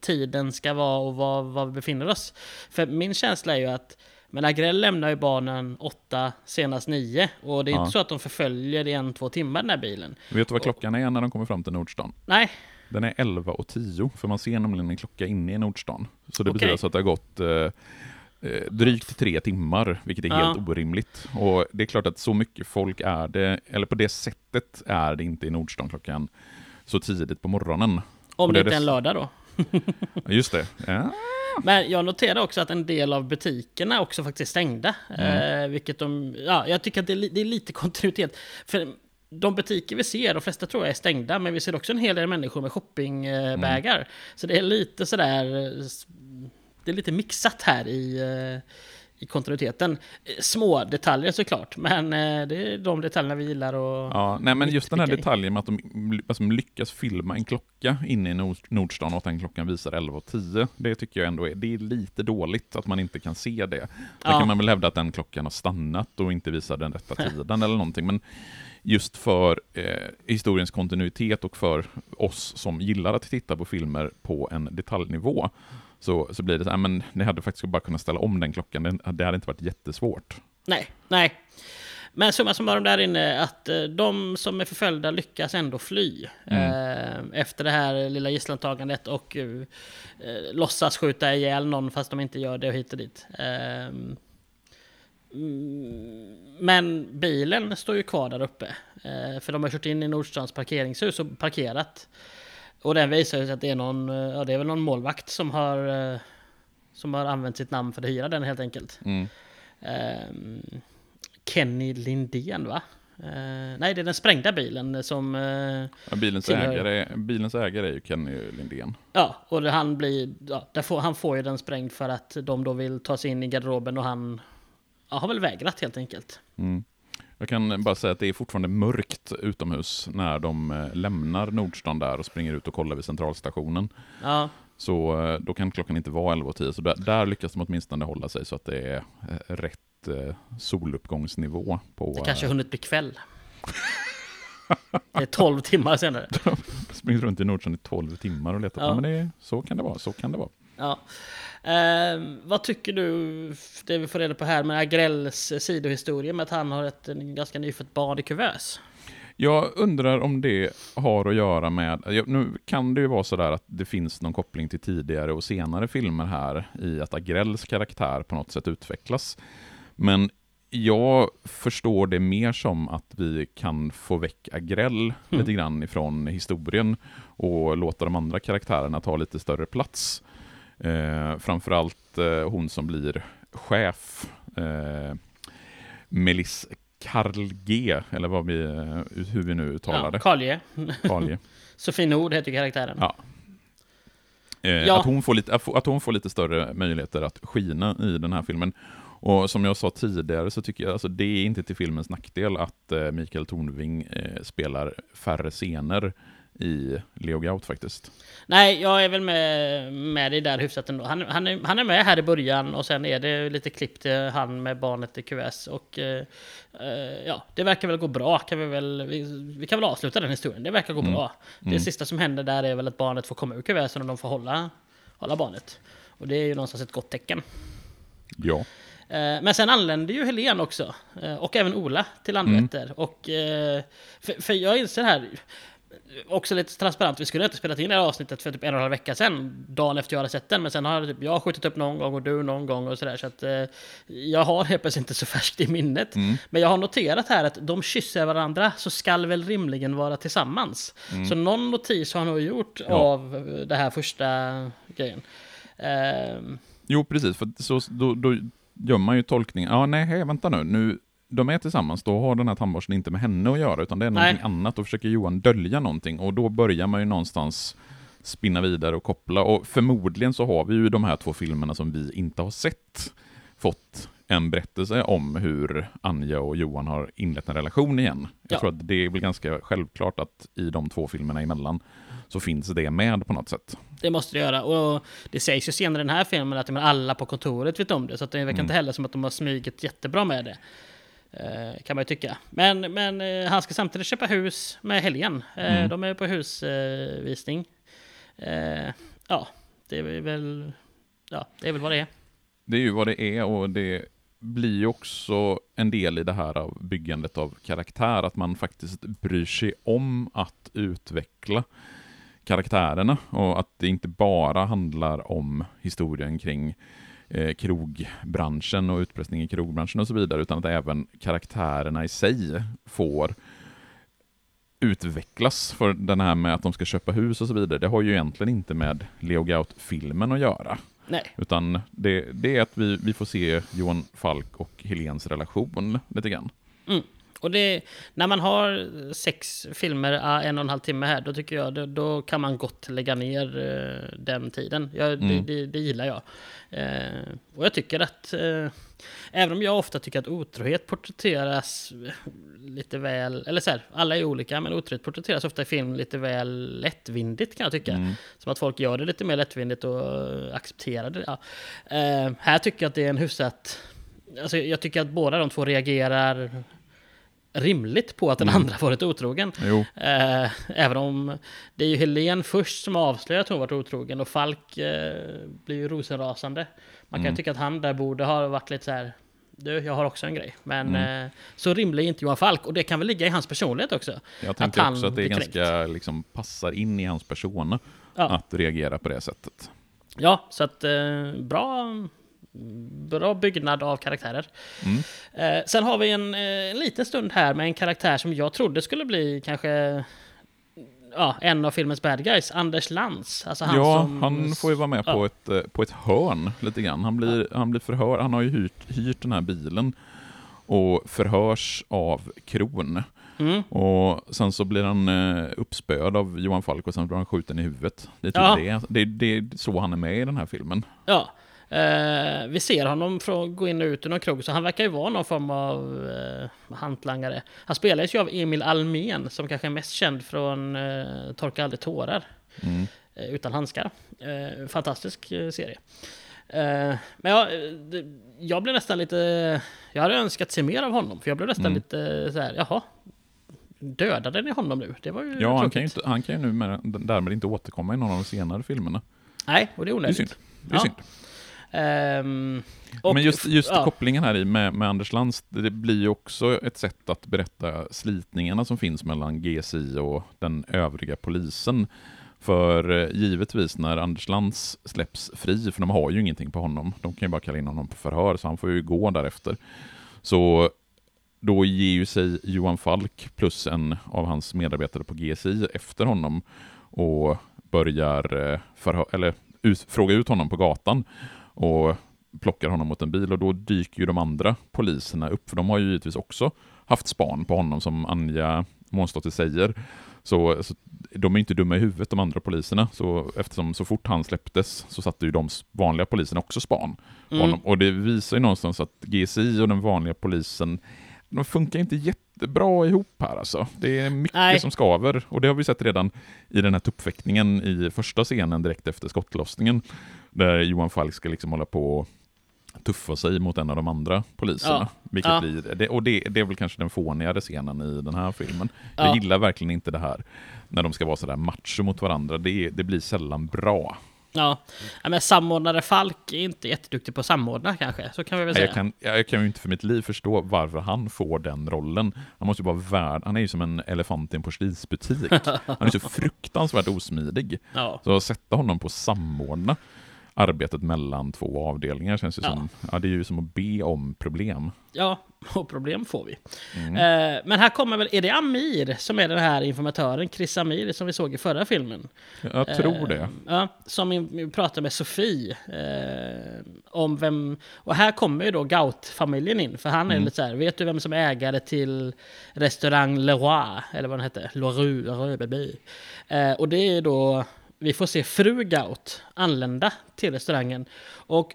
tiden ska vara och var, var vi befinner oss. För min känsla är ju att men Agrell lämnar ju barnen åtta, senast nio. Och det är Ja. inte så att de förföljer i en, två timmar den här bilen. Vet du vad klockan är när de kommer fram till Nordstan? Nej, Den är 11 och 10, för man ser nämligen en klocka inne i Nordstan. Så det Okej. betyder alltså att det har gått eh, drygt tre timmar, vilket är Ja. helt orimligt. Och det är klart att så mycket folk är det, eller på det sättet är det inte i Nordstan klockan så tidigt på morgonen. om det inte är en lördag då. Just det. Ja. Men jag noterar också att en del av butikerna också faktiskt är stängda. Mm. Eh, vilket de, ja, jag tycker att det är, det är lite kontinuitet. För de butiker vi ser, de flesta tror jag är stängda, men vi ser också en hel del människor med shoppingbägar. Mm. Så det är lite sådär, eh, det är lite mixat här i, eh, i kontinuiteten. Eh, Små detaljer såklart, men eh, det är de detaljerna vi gillar och... Ja, nej men just den här detaljen med att de alltså, lyckas filma en klocka inne i Nord Nordstan och att den klockan visar 11.10, det tycker jag ändå är, det är lite dåligt att man inte kan se det. Där Ja. kan man väl hävda att den klockan har stannat och inte visar den rätta tiden eller någonting, men just för eh, historiens kontinuitet och för oss som gillar att titta på filmer på en detaljnivå, så, så blir det så här, men ni hade faktiskt bara kunnat ställa om den klockan, det, det hade inte varit jättesvårt. Nej, nej. Men summa summarum där inne att eh, de som är förföljda lyckas ändå fly. Eh, efter det här lilla gisslantagandet och eh, låtsas skjuta ihjäl någon fast de inte gör det och hit och dit. Eh, mm, men bilen står ju kvar där uppe. Eh, för de har kört in i Nordstrands parkeringshus och parkerat. Och den visar ju sig att det är någon, eh, ja det är väl någon målvakt som har, eh, som har använt sitt namn för att hyra den helt enkelt. Mm. Ehm, Kenny Lindén va? Eh, nej, det är den sprängda bilen som... eh, Ja, bilens, Tillhör- ägare, bilens ägare är ju Kenny Lindén. ja, och det, han blir... Ja, får, han får ju den sprängd för att de då vill ta sig in i garderoben och han ja, har väl vägrat helt enkelt. Mm. Jag kan bara säga att det är fortfarande mörkt utomhus när de eh, lämnar Nordstan där och springer ut och kollar vid centralstationen. Ja, Så eh, då kan klockan inte vara 11.10, så där, där lyckas de åtminstone hålla sig så att det är eh, rätt soluppgångsnivå på... det kanske eh, hunnit bli kväll. Det är 12 timmar senare. springer runt i Nordstan i 12 timmar och letar. Ja. Men det, så kan det vara, så kan det vara. Ja. Ehm, vad tycker du, det vi får reda på här med Agrells sidohistoria med att han har ett en ganska nyfött barn i kuvös? Jag undrar om det har att göra med, nu kan det ju vara sådär att det finns någon koppling till tidigare och senare filmer här i att Agrells karaktär på något sätt utvecklas. Men jag förstår det mer som att vi kan få väck Agrell lite grann ifrån historien och låta de andra karaktärerna ta lite större plats. Eh, framförallt eh, hon som blir chef, eh, Melis Karl G, eller vad vi, eh, hur vi nu uttalar Ja, det. Karlje. Karl Sofie Nord heter karaktären. Ja. Eh, Ja. Att, hon får lite, att hon får lite större möjligheter att skina i den här filmen. Och som jag sa tidigare så tycker jag alltså det är inte till filmens nackdel att eh, Mikael Tornving eh, spelar färre scener i Leo Gaut faktiskt. Nej, jag är väl med, med dig där hyfsat ändå. Han, han, är, han är med här i början och sen är det lite klipp till han med barnet i QS. Och eh, eh, ja, det verkar väl gå bra. Kan vi, väl, vi, vi kan väl avsluta den historien. Det verkar gå Mm. bra. Det Mm. sista som händer där är väl att barnet får komma ur QS och de får hålla, hålla barnet. Och det är ju någonstans ett gott tecken. Ja. Eh, Men sen anländer ju Helen också, eh, och även Ola till Landvetter. Och, eh, för, för jag inser här, också lite transparent, vi skulle inte spelat in det här avsnittet för typ en och en halv vecka sedan, dagen efter jag hade sett den, men sen har typ jag skjutit upp någon gång och du någon gång och sådär, så att eh, jag har helt plötsligt inte så färskt i minnet. Mm. Men jag har noterat här att de kysser varandra, så skall väl rimligen vara tillsammans. Så någon notis har han nog gjort Mm. Ja. av eh, det här första grejen. Ehm, Jo, precis, för så, då, då gör man ju tolkningen, ja nej, hej, vänta nu, nu, de är tillsammans, då har den här tandborsten inte med henne att göra, utan det är Nej. någonting annat, och försöker Johan dölja någonting, och då börjar man ju någonstans spinna vidare och koppla, och förmodligen så har vi ju de här två filmerna som vi inte har sett, fått en berättelse om hur Anja och Johan har inlett en relation igen. Jag Ja. tror att det är väl ganska självklart att i de två filmerna emellan så finns det med på något sätt. Det måste det göra. Och det sägs ju senare i den här filmen att alla på kontoret vet om det. Så det verkar Mm. inte heller som att de har smugit jättebra med det. Eh, kan man ju tycka. Men, men eh, han ska samtidigt köpa hus med helgen. Eh, Mm. De är på husvisning. Ja, det är väl... Ja, det är väl vad det är. Det är ju vad det är och det blir ju också en del i det här av byggandet av karaktär, att man faktiskt bryr sig om att utveckla karaktärerna och att det inte bara handlar om historien kring eh, krogbranschen och utpressning i krogbranschen och så vidare, utan att även karaktärerna i sig får utvecklas. För den här med att de ska köpa hus och så vidare, det har ju egentligen inte med Leo Gaut-filmen att göra. Nej, Utan det, det är att vi, vi får se Johan Falk och Helens relation lite grann. Och det, när man har sex filmer, ah, en och en halv timme här, då tycker jag då, då kan man gott lägga ner eh, den tiden. Jag, det, Mm. det, det gillar jag. Eh, och jag tycker att, eh, även om jag ofta tycker att otrohet porträtteras lite väl, eller så här, alla är olika, men otrohet porträtteras ofta i film lite väl lättvindigt kan jag tycka. Mm. Som att folk gör det lite mer lättvindigt och accepterar det. Ja. Eh, här tycker jag att det är en hyfsat... Alltså jag tycker att båda de två reagerar rimligt på att den Mm. andra varit otrogen. Eh, även om det är ju Helen först som avslöjar att hon varit otrogen och Falk eh, blir ju rosenrasande. Man kan Mm. tycka att han där borde ha varit lite så här. Du, jag har också en grej. Men Mm. eh, så rimlig är inte Johan Falk och det kan väl ligga i hans personlighet också. jag tänker han också att det är ganska, liksom, passar in i hans persona Ja. att reagera på det sättet. Ja, så att eh, bra, bra byggnad av karaktärer. Mm. Eh, sen har vi en, eh, en liten stund här med en karaktär som jag trodde skulle bli kanske ja, en av filmens bad guys, Anders Lantz. Alltså han ja, som, han får ju vara med ja. på, ett, eh, på ett hörn lite grann. Han blir, han blir förhör, han har ju hyrt, hyrt den här bilen och förhörs av Kron. Mm. Och sen så blir han eh, uppspöad av Johan Falk och sen blir han skjuten i huvudet. Det är, typ Ja. det. Det, det är så han är med i den här filmen. Ja. Eh, vi ser honom från, gå in och ut ur någon krog, så han verkar ju vara någon form av eh, hantlangare. Han spelas ju av Emil Almen som kanske är mest känd från eh, Torka aldrig tårar. Mm. eh, utan handskar. Eh, fantastisk eh, serie. Eh, men ja, det, jag blev nästan lite... Jag hade önskat se mer av honom, för jag blev nästan Mm. lite så här, jaha. Dödade ni honom nu? Det var ju Ja, han tråkigt. kan ju, inte, han kan ju nu med, därmed inte återkomma i någon av de senare filmerna. Nej, och det är Det är onödigt. synd. Det är Ja. synd. Ehm, och- Men just, just ja. kopplingen här i med, med Anders Lantz, det blir ju också ett sätt att berätta slitningarna som finns mellan GSI och den övriga polisen. För eh, givetvis när Anders Lantz släpps fri, för de har ju ingenting på honom, de kan ju bara kalla in honom på förhör, så han får ju gå därefter. Så då ger ju sig Johan Falk plus en av hans medarbetare på GSI efter honom och börjar eh, förhör, eller ut, fråga ut honom på gatan och plockar honom mot en bil och då dyker ju de andra poliserna upp, för de har ju givetvis också haft span på honom som Anja Månsdotter säger. Så, så de är inte dumma i huvudet de andra poliserna, så eftersom så fort han släpptes så satte ju de vanliga poliserna också span på Mm. honom. Och det visar ju någonstans att GSI och den vanliga polisen, de funkar inte jättebra ihop här alltså. Det är mycket Nej. som skaver, och det har vi sett redan i den här tuppfäktningen i första scenen direkt efter skottlossningen, där Johan Falk ska liksom hålla på och tuffa sig mot en av de andra poliserna. Ja. Ja. blir, det, och det, det är väl kanske den fånigare scenen i den här filmen. Ja. Jag gillar verkligen inte det här när de ska vara sådär macho mot varandra. Det, det blir sällan bra. Ja. ja, men samordnare Falk är inte jätteduktig på att samordna kanske, så kan vi väl säga. Jag kan, jag kan ju inte för mitt liv förstå varför han får den rollen. Han måste ju vara värd, han är ju som en elefant i en porslinsbutik. Han är så fruktansvärt osmidig. Ja. Så att sätta honom på samordna arbetet mellan två avdelningar känns ju Ja. som, ja det är ju som att be om problem. ja, och problem får vi. Mm. Eh, men här kommer väl, är det Amir som är den här informatören, Chris Amir, som vi såg i förra filmen? Jag tror Eh, det. Ja, som pratar med Sofie eh, om vem... Och här kommer ju då Gaut-familjen in, för han är Mm. lite så här, vet du vem som är ägare till restaurang Le Roi, eller vad den hette? Le Rue, Le Rue Baby. Eh, och det är då, vi får se fru Gaut anlända till restaurangen. Och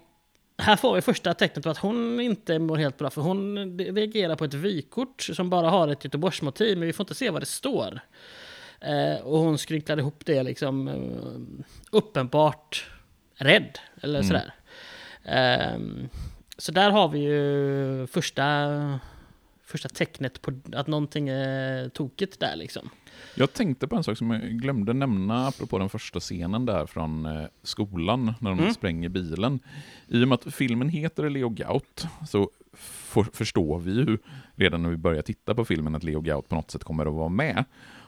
här får vi första tecknet på att hon inte mår helt bra, för hon reagerar på ett vykort som bara har ett Göteborgsmotiv, men vi får inte se vad det står. Eh, och hon skrynklade ihop det liksom eh, uppenbart rädd, eller Mm. sådär. Ehm, så där har vi ju första, första tecknet på att någonting är tokigt där liksom. Jag tänkte på en sak som jag glömde nämna apropå den första scenen där från eh, skolan när de Mm. spränger bilen. I och med att filmen heter Leo Gaut så for, förstår vi ju redan när vi börjar titta på filmen att Leo Gaut på något sätt kommer att vara med.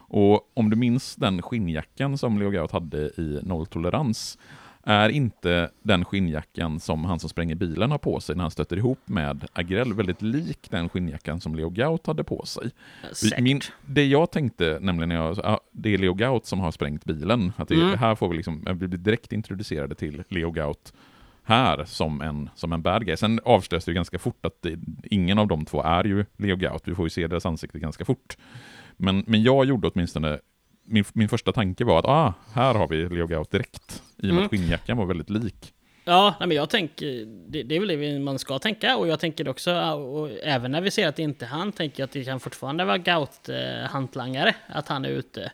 Och om du minns den skinnjackan som Leo Gaut hade i Nolltolerans är inte den skinnjackan som han som spränger bilen har på sig när han stöter ihop med Agrell väldigt lik den skinnjackan som Leo Gaut hade på sig. Säkert. Min, det jag tänkte, nämligen när jag, ja, det är Leo Gaut som har sprängt bilen. Att det, Mm. Här får vi liksom, vi blir direkt introducerade till Leo Gaut här som en, som en bad guy. Sen avslöjas det ju ganska fort att det, ingen av de två är ju Leo Gaut. Vi får ju se deras ansikte ganska fort. Men, men jag gjorde åtminstone, min, min första tanke var att ah, här har vi Leo Gaut direkt. I och med Mm. att skinnjackan var väldigt lik. Ja, nej, men jag tänker, det, det är väl det man ska tänka och jag tänker också, och även när vi ser att det inte är han, tänker jag att det kan fortfarande vara Gaut-hantlangare, att han är ute.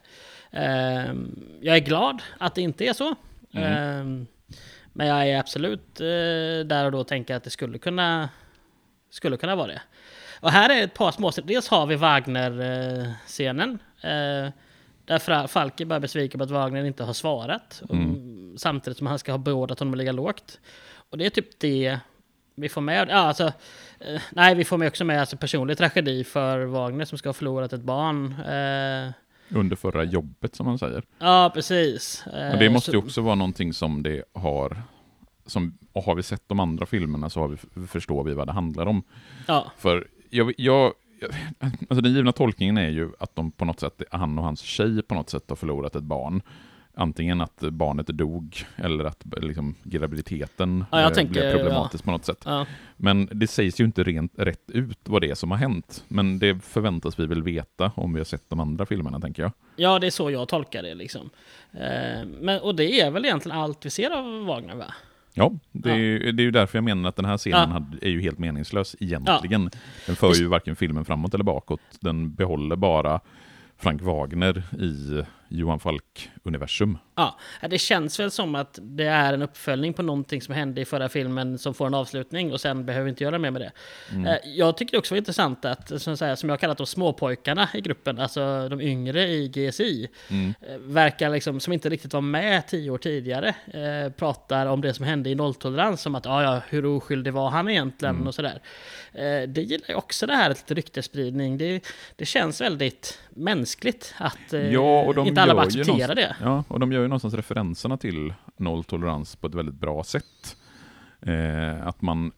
Ehm, jag är glad att det inte är så. Ehm, men jag är absolut eh, där och då tänker att det skulle kunna, skulle kunna vara det. Och här är ett par små, dels har vi Wagner-scenen. Eh, där Falke bara besviken på att Wagner inte har svarat. Och, samtidigt som han ska ha beordrat honom att ligga lågt. Och det är typ det vi får med. Ja, alltså, eh, nej, vi får med också med alltså, personlig tragedi för Wagner som ska ha förlorat ett barn. Eh, Under förra jobbet som man säger. ja, precis. Eh, Och det måste så- ju också vara någonting som det har, som, och har vi sett de andra filmerna så har vi, förstår vi vad det handlar om. Ja, För jag, jag, alltså den givna tolkningen är ju att de på något sätt, han och hans tjej på något sätt har förlorat ett barn. Antingen att barnet dog eller att liksom, graviditeten Ja, eh, tänker, blev problematisk på något sätt. ja. Men det sägs ju inte rent rätt ut vad det är som har hänt. Men det förväntas vi väl veta om vi har sett de andra filmerna, tänker jag. ja, det är så jag tolkar det liksom. Eh, men, och det är väl egentligen allt vi ser av Wagner va? Ja, det, Ja. Är, det är ju därför jag menar att den här scenen Ja. hade, är ju helt meningslös egentligen. Den för ju varken filmen framåt eller bakåt. Den behåller bara Frank Wagner i Johan Falk-universum. Ja, det känns väl som att det är en uppföljning på någonting som hände i förra filmen som får en avslutning och sen behöver vi inte göra mer med det. Eh, Jag tycker det också var intressant att, som, här, som jag har kallat de småpojkarna i gruppen, alltså de yngre i GSI, eh, verkar liksom, som inte riktigt var med tio år tidigare, eh, pratar om det som hände i nolltolerans, som att ja, ja, hur oskyldig var han egentligen och sådär. Eh, Det gillar jag också det här, lite ryktesspridning. Det, det känns väldigt mänskligt att eh, Ja, inte alla bara ju accepterar det. Ja, och de gör ju någonstans referenserna till nolltolerans på ett väldigt bra sätt. Eh, att man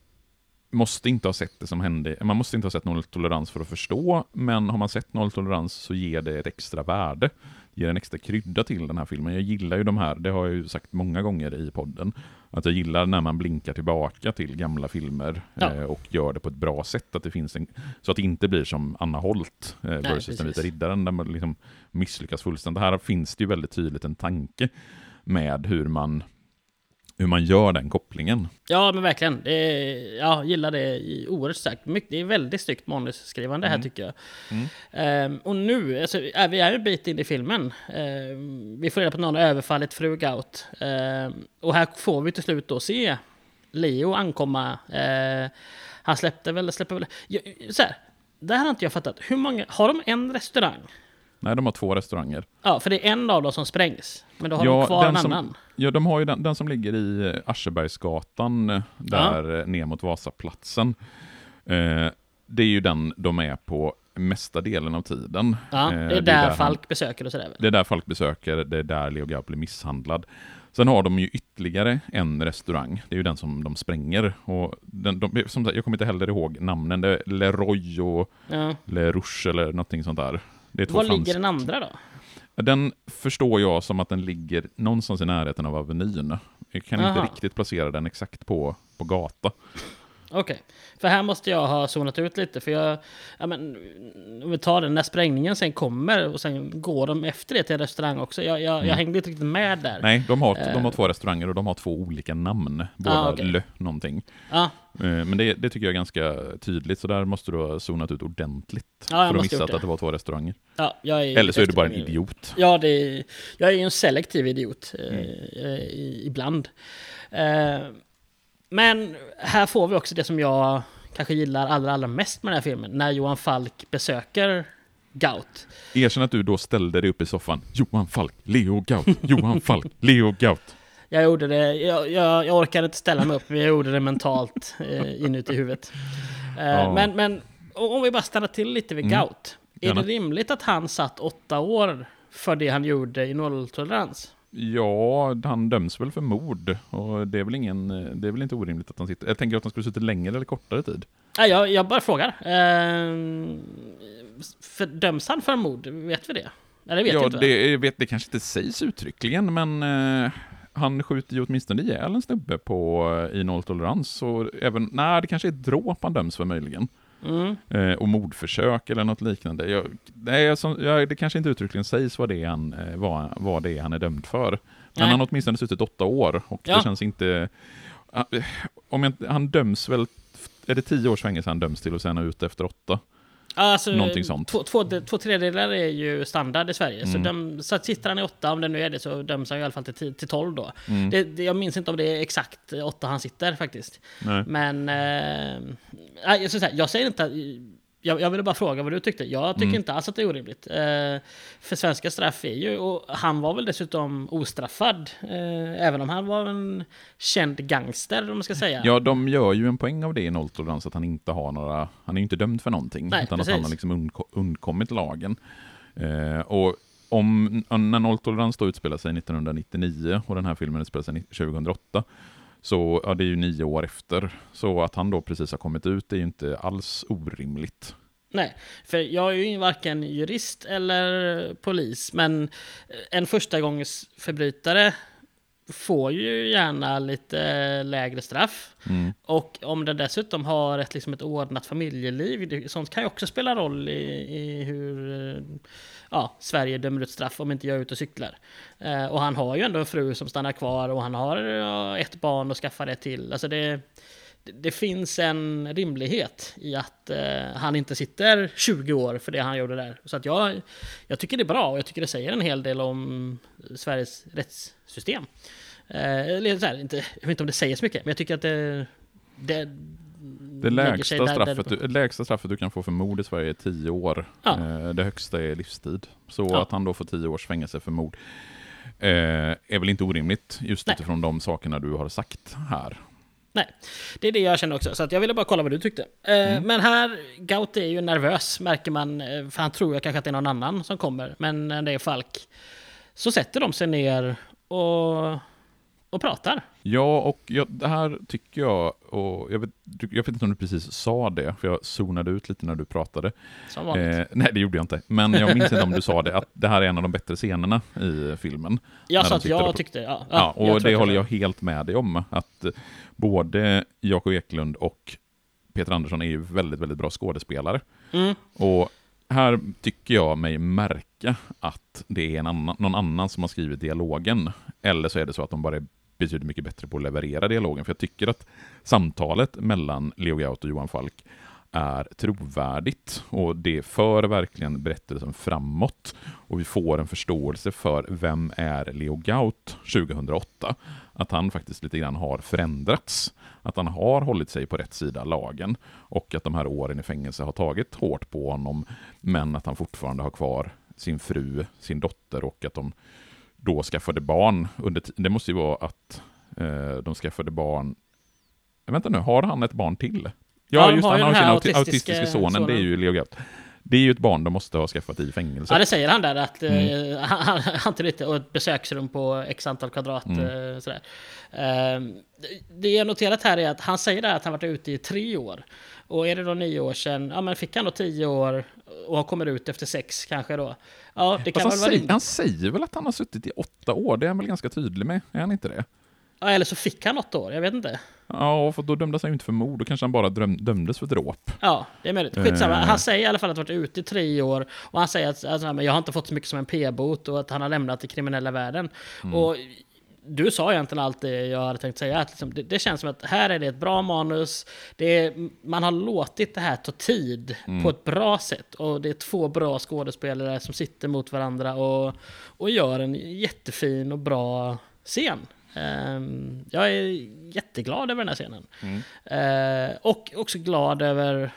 måste inte ha sett det som hände, man måste inte ha sett nolltolerans för att förstå, men har man sett nolltolerans så ger det ett extra värde, ger en extra krydda till den här filmen. Jag gillar ju de här, det har jag ju sagt många gånger i podden, att jag gillar när man blinkar tillbaka till gamla filmer Ja. eh, och gör det på ett bra sätt, att det finns en, så att det inte blir som Anna Holt eh, versus Den vita riddaren, där man liksom misslyckas fullständigt. Här finns det ju väldigt tydligt en tanke med hur man, hur man gör den kopplingen. Ja, men verkligen. Det är, jag gillar det oerhört starkt. Mycket- Det är väldigt snyggt manusskrivande här tycker jag. Ehm, och nu, alltså, är vi är en bit in i filmen. Ehm, vi får reda på att någon har överfallit fru Gaut. Ehm, och här får vi till slut då se Leo ankomma. Ehm, han släppte väl, släpper väl... Så här, där har inte jag fattat. Hur många, har de en restaurang? Nej, de har två restauranger. Ja, för det är en av dem som sprängs. Men då har Ja, de kvar en som- annan. Ja, de har ju den, den som ligger i eh, Aschebergsgatan, eh, där eh, ner mot Vasaplatsen. Eh, det är ju den de är på mesta delen av tiden. Ja, Eh, det är där han- Falk besöker och sådär väl? Det är där folk besöker, det är där Leo Gaut blir misshandlad. Sen har de ju ytterligare en restaurang, det är ju den som de spränger. Och den, de, som sagt, jag kommer inte heller ihåg namnen, det är Leroy och Ja. Le Rouge eller någonting sånt där. Det är Var ligger den andra då? Den förstår jag som att den ligger någonstans i närheten av Avenyn. Jag kan inte Aha. riktigt placera den exakt på, på gata. Okej, för här måste jag ha zonat ut lite för jag... Ja, men, om vi tar den, när sprängningen sen kommer och sen går de efter det till en restaurang också. Jag, jag, jag hängde inte riktigt med där. Mm. Nej, de har, de har Eh. två restauranger och de har två olika namn. Båda Ah, okej. Lö någonting. Ja, Eh, Men det, det tycker jag är ganska tydligt, så där måste du ha zonat ut ordentligt. Ja, för att missat det. att det var två restauranger. ja, är Eller så är du bara en idiot. Ja, det är, jag är ju en selektiv idiot eh, Mm. eh, ibland. Eh, men här får vi också det som jag kanske gillar allra, allra mest med den här filmen. När Johan Falk besöker Gaut. Erkänn att du då ställde dig upp i soffan. Johan Falk, Leo Gaut, Johan Falk, Leo Gaut. Jag gjorde det, jag, jag, jag orkade inte ställa mig upp, men jag gjorde det mentalt eh, inuti huvudet. Eh, Ja. Men, men om vi bara stannar till lite vid Mm. Gaut. Är Gärna. det rimligt att han satt åtta år för det han gjorde i nolltolerans? Ja, han döms väl för mord. Och det är väl, ingen, det är väl inte orimligt att han sitter... Jag tänker att han skulle suttit längre eller kortare tid. Nej, jag, jag bara frågar. Eh, för döms han för mord? Vet vi det? Eller vet ja, inte. det, vet, det kanske inte sägs uttryckligen, men eh, han skjuter ju åtminstone ihjäl en snubbe på, eh, i nolltolerans. Även, nej, det kanske är dråp han döms för möjligen. Mm. Eh, och mordförsök eller något liknande. Jag, nej, som, jag, det kanske inte uttryckligen sägs vad det är han, eh, vad, vad det är han är dömd för. Men Nej. han har åtminstone suttit åtta år och Ja. det känns inte... eh, Om jag, han döms väl... Är det tio års fängelse han döms till och sen är ute efter åtta? Alltså, Någonting sånt. Två, två, två tredjedelar är ju standard i Sverige. Så, Mm. så att sitter han i åtta, om det nu är det, så döms han i alla fall till, ti- till 12 då. Mm. Det, det, jag minns inte om det är exakt åtta han sitter faktiskt. Nej. Men... Nej, jag, säga, jag säger inte... att- Jag, jag ville bara fråga vad du tyckte. Jag tycker Mm. inte alls att det är orimligt. Eh, för svenska straff är ju... Och han var väl dessutom ostraffad. Eh, även om han var en känd gangster, om man ska säga. Ja, de gör ju en poäng av det i nolltolerans, att han inte har några, han är ju inte dömd för någonting, Nej, utan precis. att han har liksom undko, undkommit lagen. Eh, och om, när nolltolerans då utspelar sig 1999 och den här filmen utspelar sig 2008, så ja, det är ju nio år efter. Så att han då precis har kommit ut är ju inte alls orimligt. Nej, för jag är ju varken jurist eller polis, men en förstagångsförbrytare får ju gärna lite lägre straff. Mm. Och om den dessutom har ett, liksom ett ordnat familjeliv, sånt kan ju också spela roll i, i hur ja, Sverige dömer ut straff om inte jag är ute och cyklar. Eh, och han har ju ändå en fru som stannar kvar och han har ett barn och skaffar det till. Alltså det, det, finns en rimlighet i att eh, han inte sitter 20 år för det han gjorde där. Så att jag, jag tycker det är bra och jag tycker det säger en hel del om Sveriges rättssystem. Eh, eller så här, inte, jag vet inte om det säger så mycket, men jag tycker att det... Det, Det lägsta där- där- straffet, du, lägsta straffet du kan få för mord i Sverige är tio år. Ja. Eh, Det högsta är livstid. Så Ja. att han då får tio års fängelse för mord eh, är väl inte orimligt, just Nej. utifrån de sakerna du har sagt här. Nej, det är det jag känner också. Så att jag ville bara kolla vad du tyckte. Eh, Men här, Gaut är ju nervös, märker man. eh, För han tror jag kanske att det är någon annan som kommer. Men när det är Falk så sätter de sig ner och och pratar. Ja, och jag, det här tycker jag, och jag vet, jag vet inte om du precis sa det, för jag zonade ut lite när du pratade. Som vanligt. Eh, nej, det gjorde jag inte. Men jag minns inte om du sa det, att det här är en av de bättre scenerna i filmen. jag sa att jag och- tyckte... Ja, Ja, och tror det håller jag helt med dig om. Att eh, både Jakob Eklund och Peter Andersson är ju väldigt, väldigt bra skådespelare. Mm. Och här tycker jag mig märka att det är en annan, någon annan som har skrivit dialogen. Eller så är det så att de bara är betydligt mycket bättre på att leverera dialogen. För jag tycker att samtalet mellan Leo Gaut och Johan Falk är trovärdigt och det för verkligen berättelsen framåt. Och vi får en förståelse för vem är Leo Gaut 2008? Att han faktiskt lite grann har förändrats. Att han har hållit sig på rätt sida av lagen och att de här åren i fängelse har tagit hårt på honom men att han fortfarande har kvar sin fru, sin dotter och att de då skaffade barn. Under det måste ju vara att eh, de skaffade barn... Vänta nu, har han ett barn till? Ja, Ja, just har han har sin autistiska autistiska sonen, sonen. det är ju Leo Gaut. Det är ju ett barn de måste ha skaffat i fängelse. Ja, det säger han där att Mm. eh, han, han, han till lite, och ett besöksrum på x antal kvadrat. Mm. Eh, sådär. Eh, det- jag noterat här är att han säger där att han varit ute i tre år. Och är det då nio år sedan, ja men fick han då tio år och han kommer ut efter sex kanske då. Ja, det kan Fast han, väl vara säger, han säger väl att han har suttit i åtta år? Det är han väl ganska tydlig med? Är han inte det? Ja, eller så fick han åtta år, jag vet inte. Ja, för då dömdes han ju inte för mord. Då kanske han bara dröm, dömdes för dråp. Ja, det är möjligt. Skitsamma. Eh. Han säger i alla fall att han varit ute i tre år. Och han säger att alltså, jag har inte fått så mycket som en p-bot och att han har lämnat den kriminella världen. Mm. Och du sa egentligen allt det jag hade tänkt säga. Att liksom, det, det känns som att här är det ett bra manus. Det är, man har låtit det här ta tid Mm. på ett bra sätt. Och det är två bra skådespelare som sitter mot varandra och, och gör en jättefin och bra scen. Ehm, jag är jätteglad över den här scenen. Eh, och också glad över...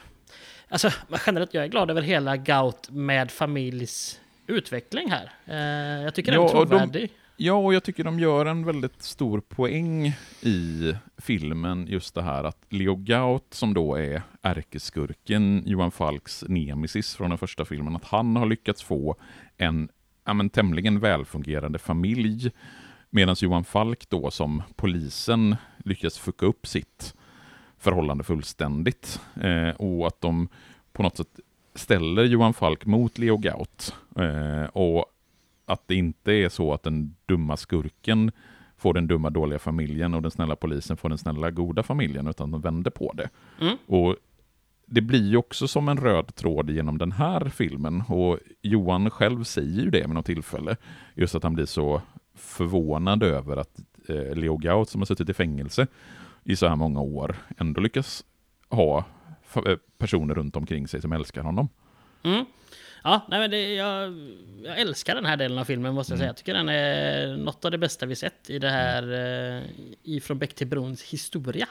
Alltså generellt, jag är glad över hela Gout med familjs utveckling här. Eh, jag tycker den är och de- trovärdig. Ja, och jag tycker de gör en väldigt stor poäng i filmen, just det här att Leo Gaut, som då är ärkeskurken, Johan Falks nemesis från den första filmen, att han har lyckats få en ja, men, tämligen välfungerande familj, medan Johan Falk då som polisen lyckas fucka upp sitt förhållande fullständigt. Eh, och att de på något sätt ställer Johan Falk mot Leo Gaut. Eh, och att det inte är så att den dumma skurken får den dumma dåliga familjen och den snälla polisen får den snälla goda familjen, utan de vänder på det. Mm. Och det blir ju också som en röd tråd genom den här filmen, och Johan själv säger ju det vid något tillfälle, just att han blir så förvånad över att eh, Leo Gaut, som har suttit i fängelse i så här många år, ändå lyckas ha eh, personer runt omkring sig som älskar honom. Mm. Ja, nej men det, jag, jag älskar den här delen av filmen måste jag säga. Jag tycker den är något av det bästa vi sett i det här eh, ifrån Bäck till Brons historia.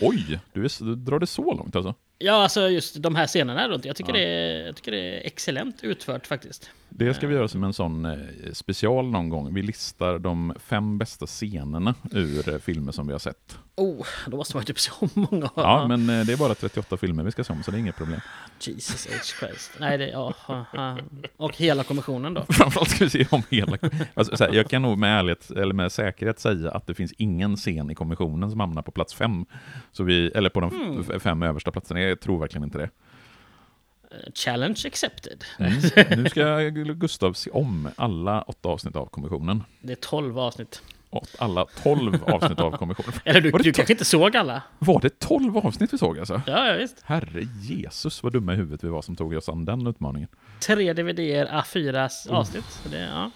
Oj, du, är, du drar det så långt alltså? Ja, alltså just de här scenerna runt. Jag tycker, det, är, jag tycker det är excellent utfört faktiskt. Det ska vi göra som en sån eh, special någon gång. Vi listar de fem bästa scenerna ur eh, filmer som vi har sett. Oh, då måste man ju typ se om många. Ja, men eh, det är bara 38 filmer vi ska se om, så det är inget problem. Jesus H. Christ. Nej, det, ja, ja, ja. Och hela kommissionen då. Framförallt ska vi se om hela... Alltså, så här, jag kan nog med, ärlighet, eller med säkerhet säga att det finns ingen scen i kommissionen som hamnar på plats fem. Så vi, eller på de f- fem översta platserna. Jag tror verkligen inte det. Eh, Challenge accepted. Mm. Nu ska Gustav se om alla åtta avsnitt av kommissionen. Det är 12 avsnitt. Åt Alla tolv avsnitt av kommissionen. Eller du, du kanske inte såg alla? Var det tolv avsnitt vi såg alltså? Ja, ja visst. Herre Jesus vad dumma i huvudet vi var som tog oss an den utmaningen. Tre DVDer, A4 avsnitt. Det, ja.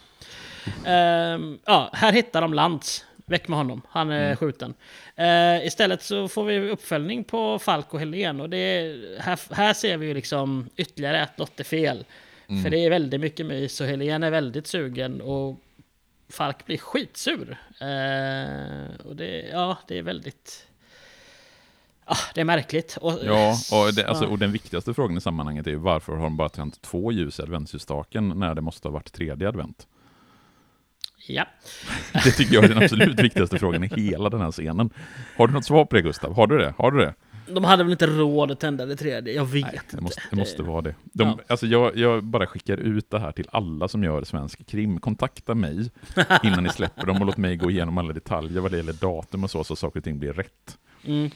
Ehm, ja, här hittar de Lantz. Väck med honom, han är skjuten. Eh, istället så får vi uppföljning på Falk och Helen och det, här, här ser vi ju liksom ytterligare ett dotter För det är väldigt mycket mys och Helen är väldigt sugen och Falk blir skitsur. Eh, och det, ja, det är väldigt... Ah, det är märkligt. Och, Ja, och, det, alltså, och den viktigaste frågan i sammanhanget är varför har de bara tänt två ljus i adventsljusstaken när det måste ha varit tredje advent? Ja. Det tycker jag är den absolut viktigaste frågan i hela den här scenen. Har du något svar på det Gustav? Har du det? Har du det? De hade väl inte råd att tända det tredje? Jag vet Nej, inte. det måste, det måste vara det. De, Ja. alltså jag, jag bara skickar ut det här till alla som gör svensk krim. Kontakta mig innan ni släpper dem och låt mig gå igenom alla detaljer vad det gäller datum och så, så saker och ting blir rätt. Mm.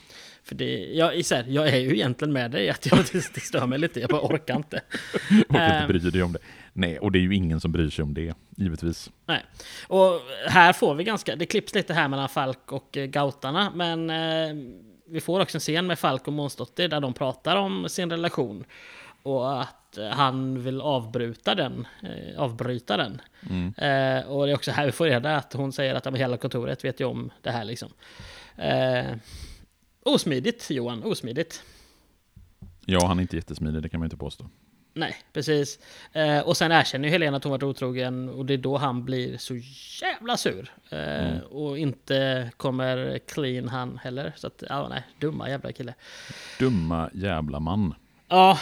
För det, jag, isär, jag är ju egentligen med dig, att jag, det, det stör mig lite, jag bara orkar inte. Och inte Ehm. bryr dig om det. Nej, och det är ju ingen som bryr sig om det, givetvis. Nej. Och här får vi ganska, det klipps lite här mellan Falk och eh, Gautarna, men eh, vi får också en scen med Falk och Månsdotter där de pratar om sin relation. Och att eh, han vill avbryta den. Eh, avbryta den. Mm. Eh, och det är också här vi får reda att hon säger att hela kontoret vet ju om det här liksom. Osmidigt Johan, osmidigt. Ja, han är inte jättesmidig, det kan man inte påstå. Nej, precis. Eh, och sen erkänner ju Helena att hon varit otrogen och det är då han blir så jävla sur. Eh, Mm. Och inte kommer clean han heller. Så att, ja nej, dumma jävla kille. Dumma jävla man. Ja,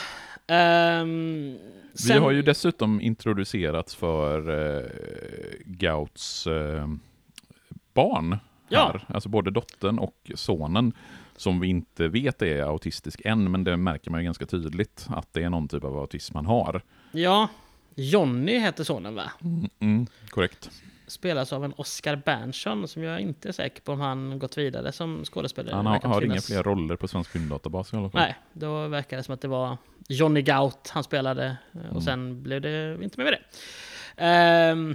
ehm, Vi sen- har ju dessutom introducerats för eh, Gauts eh, barn Ja. här. Alltså både dottern och sonen. Som vi inte vet är autistisk än, men det märker man ju ganska tydligt att det är någon typ av autism han har. Ja, Jonny heter sonen va? Mm, korrekt. Spelas av en Oscar Berntsson som jag inte är säker på om han gått vidare som skådespelare. Han har, har inga fler roller på svensk filmdatabas i alla fall. Nej, då verkar det som att det var Johnny Gaut han spelade. Och Mm. sen blev det inte mer med det. Ehm,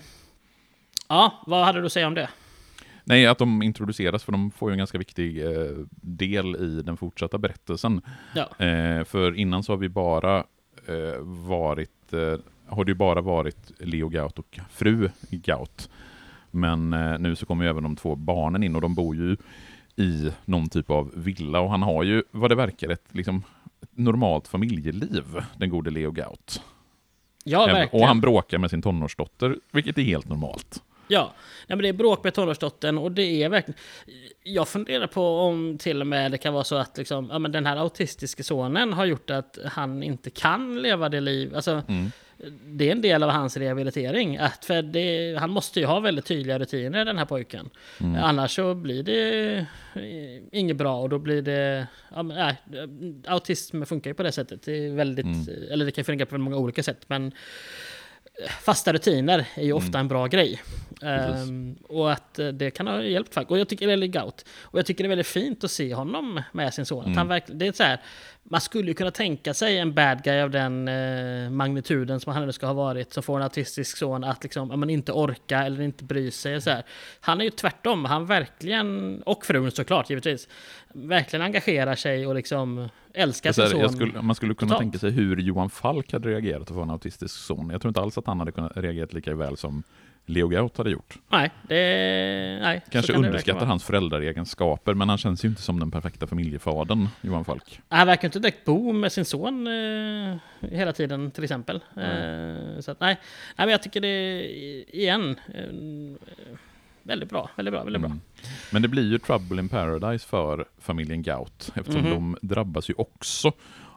ja, vad hade du att säga om det? Nej, att de introduceras, för de får ju en ganska viktig eh, del i den fortsatta berättelsen. Ja, Eh, för innan så har vi bara eh, varit, eh, har det ju bara varit Leo Gaut och fru Gaut. Men eh, nu så kommer ju även de två barnen in och de bor ju i någon typ av villa och han har ju, vad det verkar, ett liksom, ett normalt familjeliv, den gode Leo Gaut. ja verkligen. och han bråkar med sin tonårsdotter, vilket är helt normalt. Ja, Nej, men det är bråk med tonårsdottern och det är verkligen... Jag funderar på om till och med det kan vara så att liksom, ja, men den här autistiska sonen har gjort att han inte kan leva det liv... Alltså, Mm. det är en del av hans rehabilitering. Att för det, han måste ju ha väldigt tydliga rutiner den här pojken. Mm. Annars så blir det inget bra och då blir det... Ja, men, nej, autism funkar ju på det sättet. Det är väldigt... Mm. Eller det kan fungera på många olika sätt. Men fasta rutiner är ju ofta en bra grej. Mm. Ehm, och att eh, det kan ha hjälpt faktiskt. Och jag tycker, eller Gaut. Och jag tycker det är väldigt fint att se honom med sin son. Mm. han verkligen, det är så här, man skulle ju kunna tänka sig en bad guy av den eh, magnituden som han ändå ska ha varit, som får en autistisk son att liksom, ja, men inte orka eller inte bry sig. Så här. Han är ju tvärtom, han verkligen, och frun såklart givetvis, verkligen engagerar sig och liksom älskar sin son. skulle, man skulle kunna totalt. tänka sig hur Johan Falk hade reagerat att få en autistisk son. Jag tror inte alls att han hade kunnat reagerat lika väl som Leo Gaut hade gjort. Nej, det... Nej, Kanske kan det underskattar vara. hans föräldraegenskaper, men han känns ju inte som den perfekta familjefadern, Johan Falk. Han verkar inte direkt bo med sin son eh, hela tiden till exempel. Eh, så att, nej. nej, men jag tycker det igen, eh, väldigt bra, väldigt bra, väldigt bra. Mm. Men det blir ju Trouble in Paradise för familjen Gaut, eftersom Mhm. de drabbas ju också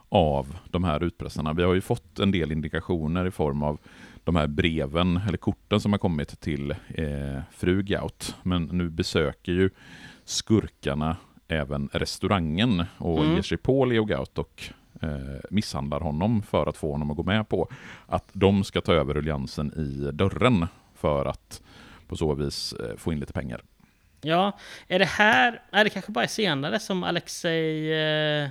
av de här utpressarna. Vi har ju fått en del indikationer i form av de här breven, eller korten som har kommit till eh, fru Gaut. Men nu besöker ju skurkarna även restaurangen och Mm. ger sig på Leo Gaut och eh, misshandlar honom för att få honom att gå med på att de ska ta över ruljansen i dörren för att på så vis eh, få in lite pengar. Ja, är det här, nej det kanske bara är senare som Alexej eh,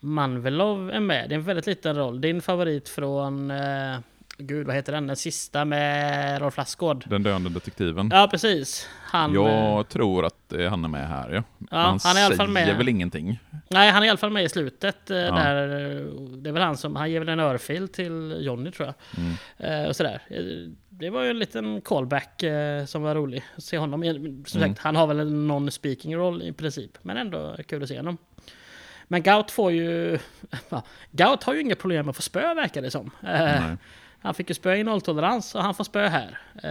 Manvelov är med. Det är en väldigt liten roll. Din favorit från, eh, gud vad heter den, den sista med Rolf Lassgård. Den döende detektiven. Ja, precis. Han, eh, Jag tror att eh, han är med här, ja. Men han, han är i alla fall med. väl ingenting. Nej, han är i alla fall med i slutet. eh, Där, eh, det är väl han som, han ger väl en örfil till Johnny tror jag. Mm. Eh, och sådär. Eh, Det var ju en liten callback eh, som var rolig. Att se honom. Som Mm. sagt, han har väl en non-speaking roll i princip. Men ändå kul att se honom. Men Gout får ju... Ja, Gout har ju inga problem med att få spö verkar det som. Eh, Nej. Han fick ju spö i nolltolerans och han får spö här. Eh,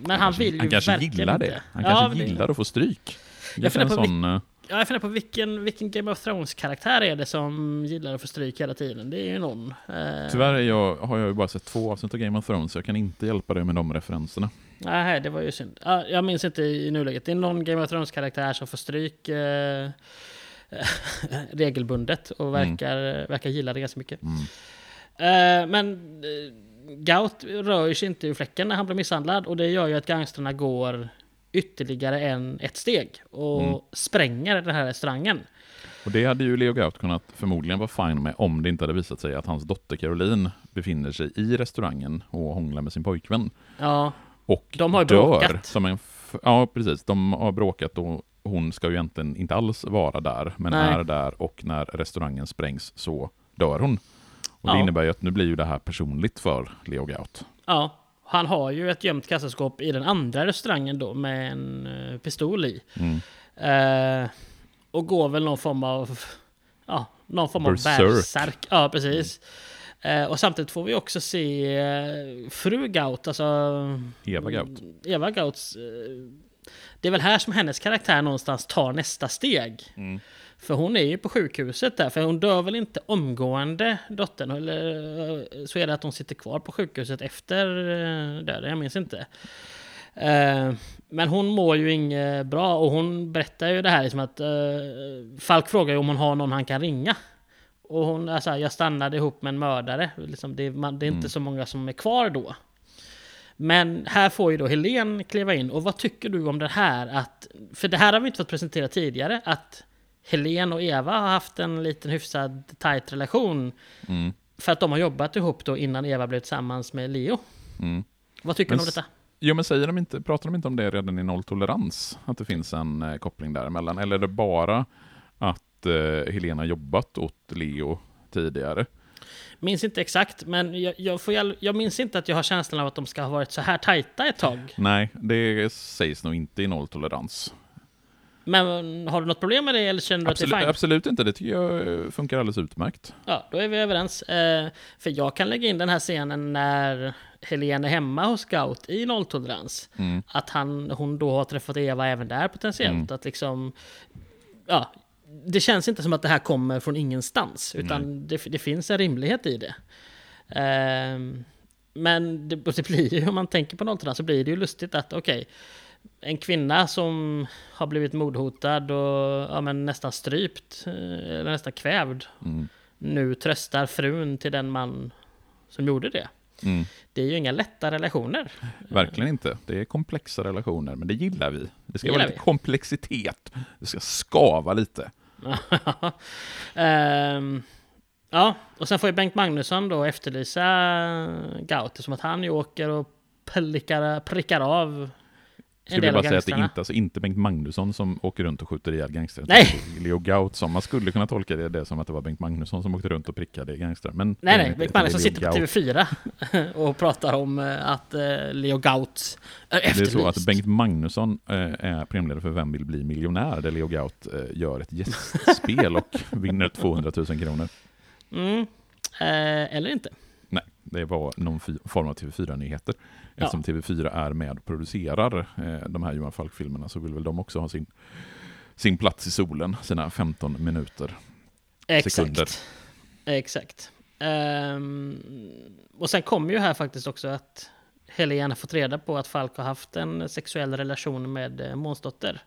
Men han, vill ju han kanske verkligen gillar det. Han Ja, kanske det- gillar att få stryk. Jag funderar på sån, eh, Ja, jag funderar på vilken, vilken Game of Thrones-karaktär är det som gillar att få stryk hela tiden? Det är ju någon. Eh, Tyvärr är jag, har jag ju bara sett två avsnitt av Game of Thrones, så jag kan inte hjälpa dig med de referenserna. Nej, det var ju synd. Ja, jag minns inte i nuläget. Det är någon Game of Thrones-karaktär som får stryk. Eh, regelbundet och verkar, verkar gilla det ganska mycket. Mm. Eh, men Gaut rör sig inte ur fläcken när han blir misshandlad och det gör ju att gangsterna går ytterligare en, ett steg och Mm. spränger den här restaurangen. Och det hade ju Leo Gaut kunnat förmodligen vara fine med om det inte hade visat sig att hans dotter Caroline befinner sig i restaurangen och hånglar med sin pojkvän. Ja, Och De har dör bråkat. Som en ja, precis. De har bråkat och hon ska ju egentligen inte alls vara där, men Nej. är där och när restaurangen sprängs så dör hon. Och det Ja. innebär ju att nu blir ju det här personligt för Leo Gaut. ja. Han har ju ett gömt kassaskåp i den andra restaurangen då med en eh, pistol i. Mm. Eh, och går väl någon form av... Ja, någon form av Berserk. bärsärk. Ja, precis. Eh, och samtidigt får vi också se eh, fru Gaut, alltså... Eva Gaut. Eva Gauts... Eh, det är väl här som hennes karaktär någonstans tar nästa steg. Mm. För hon är ju på sjukhuset där, för hon dör väl inte omgående, dottern? Eller eh, så är det att hon sitter kvar på sjukhuset efter eh, döden, jag minns inte. Eh, Men hon mår ju inget bra och hon berättar ju det här liksom att Falk frågar ju om hon har någon han kan ringa. Och hon är så här, jag stannade ihop med en mördare. Liksom, det, är, man, det är inte Mm. så många som är kvar då. Men här får ju då Helen kliva in. Och vad tycker du om det här? Att, för det här har vi inte fått presentera tidigare. Att Helen och Eva har haft en liten hyfsad tight relation. Mm. För att de har jobbat ihop då innan Eva blev tillsammans med Leo. Mm. Vad tycker Men du om detta? Jo, men säger de inte, pratar de inte om det redan i nolltolerans? Att det finns en eh, koppling däremellan? Eller är det bara att eh, Helena jobbat åt Leo tidigare? Minns inte exakt, men jag, jag, får, jag minns inte att jag har känslan av att de ska ha varit så här tajta ett tag. Nej, det sägs nog inte i nolltolerans. Men har du något problem med det eller känner du att det Absolut, är fine? absolut inte, det tycker jag eh, funkar alldeles utmärkt. Ja, då är vi överens. Eh, för jag kan lägga in den här scenen när Helene är hemma hos Scout i nolltolerans. Mm. Att han, hon då har träffat Eva även där potentiellt. Mm. Att liksom, ja, det känns inte som att det här kommer från ingenstans. Utan det, det finns en rimlighet i det. Ehm, men det, det blir ju, om man tänker på nolltolerans så blir det ju lustigt att okej, en kvinna som har blivit mordhotad och ja, men nästan strypt, eh, eller nästan kvävd, Mm. nu tröstar frun till den man som gjorde det. Mm. Det är ju inga lätta relationer. Verkligen inte. Det är komplexa relationer, men det gillar vi. Det ska Det vara lite vi. komplexitet. Det ska skava lite. Ehm, ja, och sen får ju Bengt Magnusson då efterlysa Gauter som att han ju åker och prickar, prickar av Ska en vi bara säga att det är inte, alltså inte Bengt Magnusson som åker runt och skjuter ihjäl gangstrar. Nej! Är Leo Gaut som, man skulle kunna tolka det, det som att det var Bengt Magnusson som åkte runt och prickade gangstrar. Men Nej, nej, Bengt Magnusson sitter på Gaut. TV4 och pratar om eh, att eh, Leo Gaut är Det är efterlyst. så att Bengt Magnusson eh, är programledare för Vem vill bli miljonär? Där Leo Gaut eh, gör ett gästspel och vinner 200 000 kronor. Mm. Eh, eller inte. Det var någon form av TV4-nyheter. Ja. Eftersom TV4 är med och producerar eh, de här Johan Falk-filmerna så vill väl de också ha sin, sin plats i solen, sina 15 minuter. Sekunder. Exakt. Exakt. Ehm, och sen kommer ju här faktiskt också att Helene har fått reda på att Falk har haft en sexuell relation med eh, Månsdotter.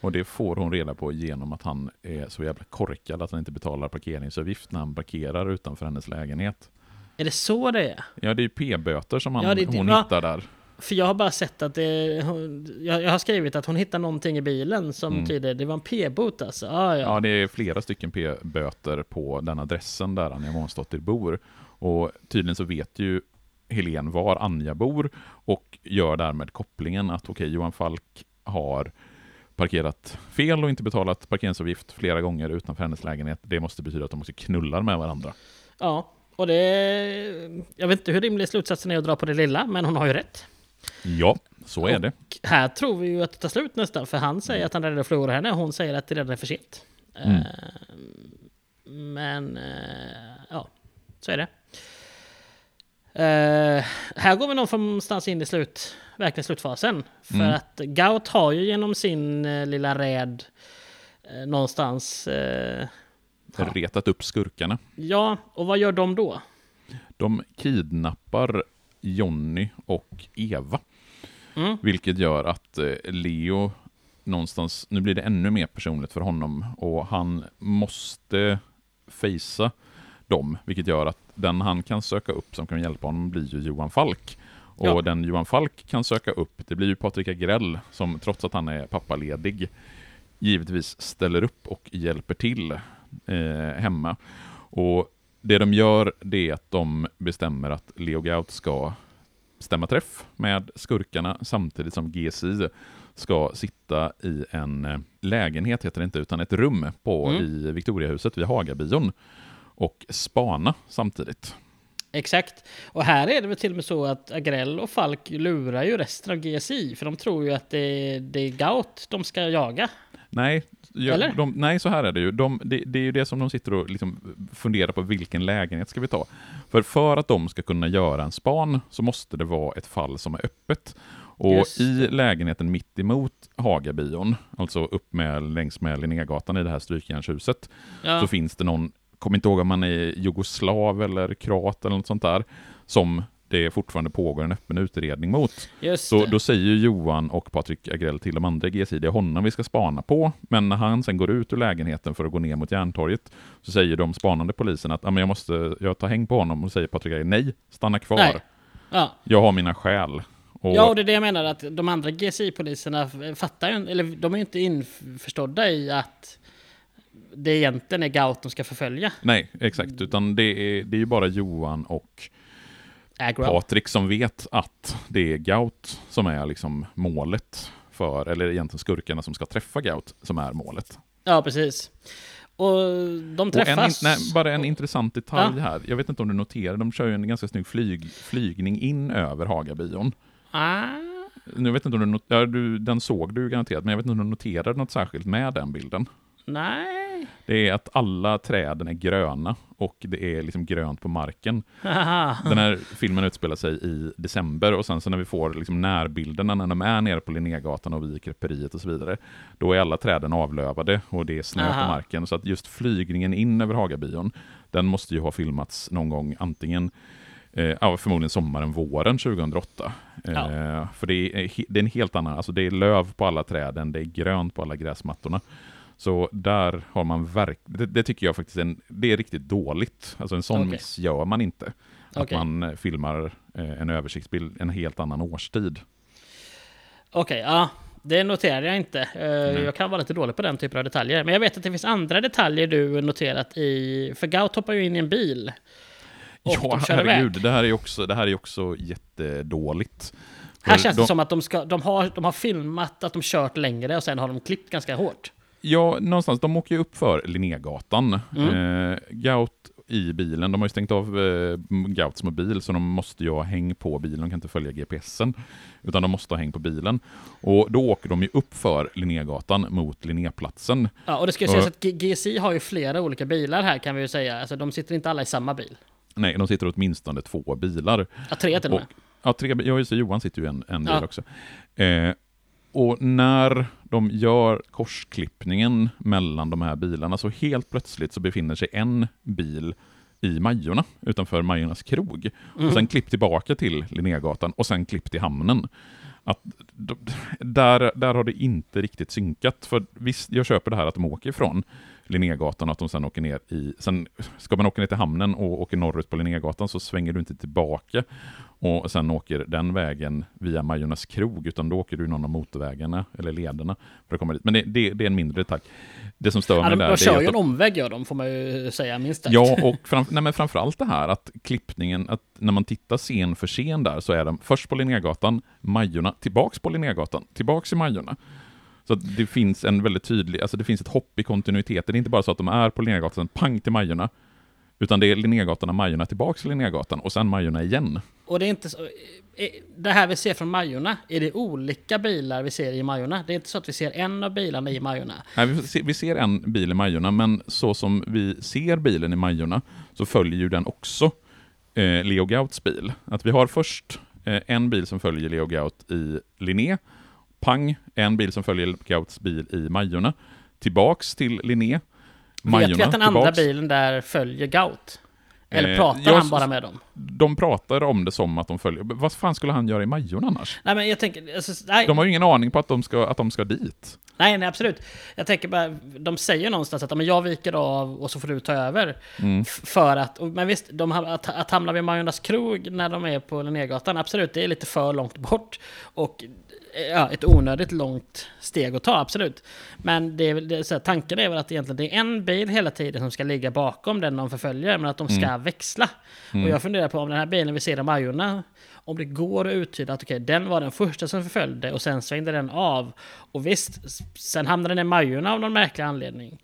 Och det får hon reda på genom att han är så jävla korkad att han inte betalar parkeringsavgift när han parkerar utanför hennes lägenhet. Är det så det är? Ja, det är ju p-böter som han, Ja, det hon ja. hittar där. För jag har bara sett att det... hon- Jag, jag har skrivit att hon hittar någonting i bilen som Mm. tyder... Det var en p-bot alltså. Ah, ja. Ja, det är flera stycken p-böter på den adressen där Anja Månsdotter bor. Och tydligen så vet ju Helen var Anja bor och gör därmed kopplingen att okej, Johan Falk har parkerat fel och inte betalat parkeringsavgift flera gånger utanför hennes lägenhet. Det måste betyda att de också knullar med varandra. ja. Och det... Jag vet inte hur rimlig slutsatsen är att dra på det lilla, men hon har ju rätt. Ja, så är det. Och här tror vi ju att det tar slut nästan, för han säger att han är rädd att förlora henne, och hon säger att det redan är för sent. Mm. Eh, Men, eh, ja, så är det. Eh, här går vi någonstans in i slut, verkligen slutfasen. För Mm. att Gaut har ju genom sin lilla räd någonstans... Ja. Retat upp skurkarna. ja, och vad gör de då? De kidnappar Jonny och Eva. Mm. Vilket gör att eh, Leo någonstans, nu blir det ännu mer personligt för honom och han måste fejsa dem, vilket gör att den han kan söka upp som kan hjälpa honom blir ju Johan Falk. Och Ja. den Johan Falk kan söka upp, det blir ju Patrik Agrell som trots att han är pappaledig givetvis ställer upp och hjälper till eh, hemma. Och det de gör det är att de bestämmer att Leo Gaut ska stämma träff med skurkarna samtidigt som GSI ska sitta i en eh, lägenhet, heter det inte, utan ett rum på, Mm. i Victoriahuset vid Hagabion och spana samtidigt. Exakt. Och här är det väl till och med så att Agrell och Falk lurar ju resten av GSI. För de tror ju att det, det är Gaut de ska jaga. Nej, jag, Eller? de, nej, så här är det ju. De, det, det är ju det som de sitter och liksom funderar på, vilken lägenhet ska vi ta? För för att de ska kunna göra en span så måste det vara ett fall som är öppet. Och Just i lägenheten mitt emot Hagabion, alltså upp med, längs med Linnégatan i det här strykjärnshuset, Ja. så finns det någon, kommer inte ihåg om man är jugoslav eller kroat eller något sånt där, som det fortfarande pågår en öppen utredning mot. Just Så det. då säger Johan och Patrik Agrell till de andra i GSI, det är honom vi ska spana på. Men när han sen går ut ur lägenheten för att gå ner mot Järntorget, så säger de spanande polisen att ah, men jag måste, jag tar häng på honom och säger Patrik Agrell, nej, stanna kvar. Nej. Ja. Jag har mina skäl. Och, ja, och det är det jag menar, att de andra GSI-poliserna fattar ju eller de är ju inte införstådda i att det egentligen är Gaut de ska förfölja. Nej, exakt, utan det är, det är ju bara Johan och Agro. Patrik som vet att det är Gaut som är liksom målet för, eller egentligen skurkarna som ska träffa Gaut som är målet. Ja, precis. Och de Och en, träffas. nej, bara en intressant detalj här. Jag vet inte om du noterar, de kör ju en ganska snygg flyg, flygning in över Hagabion. Ah. Nu vet inte om du, ja, du Den såg du garanterat, men jag vet inte om du noterade något särskilt med den bilden. Nej. Det är att alla träden är gröna och det är liksom grönt på marken. Den här filmen utspelar sig i december och sen så när vi får liksom närbilderna när de är nere på Linnégatan och vid Kreperiet och så vidare, då är alla träden avlövade och det är snö Aha. på marken. Så att just flygningen in över Hagabion, den måste ju ha filmats någon gång antingen Eh, ja, förmodligen sommaren, våren 2008. Eh, Ja. För det är, det är en helt annan, alltså det är löv på alla träden, det är grönt på alla gräsmattorna. Så där har man verk... Det, det tycker jag faktiskt är, en, det är riktigt dåligt. Alltså en sån Okej. miss gör man inte. Att Okej. man eh, filmar eh, en översiktsbild en helt annan årstid. Okej, ja. Det noterade jag inte. Nej. Jag kan vara lite dålig på den typen av detaljer. Men jag vet att det finns andra detaljer du noterat i... För Gaut hoppar ju in i en bil. Och ja, de kör herregud, iväg. det här är också, det här är också jättedåligt. Här känns de- det som att de, ska, de, har, de har filmat att de kört längre och sen har de klippt ganska hårt. Ja, någonstans. De åker ju upp för Linnégatan. Mm. Eh, Gaut i bilen. De har ju stängt av eh, Gauts mobil, så de måste ju ha häng på bilen. De kan inte följa GPSen, utan de måste ha häng på bilen. Och då åker de ju upp för Linnégatan mot Linnéplatsen. Ja, och det ska ju sägas att GSI har ju flera olika bilar här kan vi ju säga. Alltså de sitter inte alla i samma bil. Nej, de sitter åtminstone två bilar. Ja, tre till och med. Ja, tre, ja just Johan sitter ju i en, en bil Ja. också. Eh, och när de gör korsklippningen mellan de här bilarna så helt plötsligt så befinner sig en bil i Majorna, utanför Majornas krog. Mm. Och sen klipp tillbaka till Linnégatan och sen klipp till hamnen. Att, där, där har det inte riktigt synkat. För visst, jag köper det här att de åker ifrån Linnégatan och att de sen åker ner i... Sen ska man åka ner till hamnen och åker norrut på Linnégatan så svänger du inte tillbaka och sen åker den vägen via Majornas krog, utan då åker du någon av motorvägarna eller lederna för att komma dit. Men det, det, det är en mindre detalj. Det som stör Ja, mig de, där... de kör ju en omväg gör de, får man ju säga minst sagt. Ja, och fram, nej, men framförallt det här att klippningen, att när man tittar scen för scen där så är de först på Linnégatan, Majorna, tillbaks på Linnégatan, tillbaks i Majorna. Så att det finns en väldigt tydlig, alltså det finns ett hopp i kontinuiteten. Det är inte bara så att de är på Linnégatan, pang till Majorna, utan det är Linnégatan och Majorna tillbaks till Linnégatan och sen Majorna igen. Och det är inte så... eh, Det här vi ser från Majorna, är det olika bilar vi ser i Majorna? Det är inte så att vi ser en av bilarna i Majorna? Nej, vi, ser, vi ser en bil i Majorna, men så som vi ser bilen i Majorna så följer ju den också eh, Leo Gauts bil. Att vi har först eh, en bil som följer Leo Gaut i Linné, pang, en bil som följer Gauts bil i Majorna, tillbaks till Linné, Vet vi att den andra tillbaks. bilen där följer Gaut? Eller Eh, pratar jag- han bara med dem? De pratar om det som att de följer... Vad fan skulle han göra i Majorna annars? Nej, men jag tänker... Alltså, nej, De har ju ingen aning på att de ska, att de ska dit. nej, nej, absolut. Jag tänker bara, de säger någonstans att men jag viker av och så får du ta över. Mm. För att, men visst, de, att, att hamna vid Majornas krog när de är på Linnégatan, absolut, det är lite för långt bort. Och ja, ett onödigt långt steg att ta, absolut. Men det är, det så här, tanken är väl att egentligen det är en bil hela tiden som ska ligga bakom den de förföljer, men att de ska växla. Och jag funderar på om den här bilen vi ser i Majorna, om det går att uttyda att okej, den var den första som förföljde och sen svängde den av. Och visst, sen hamnade den i Majorna av någon märklig anledning.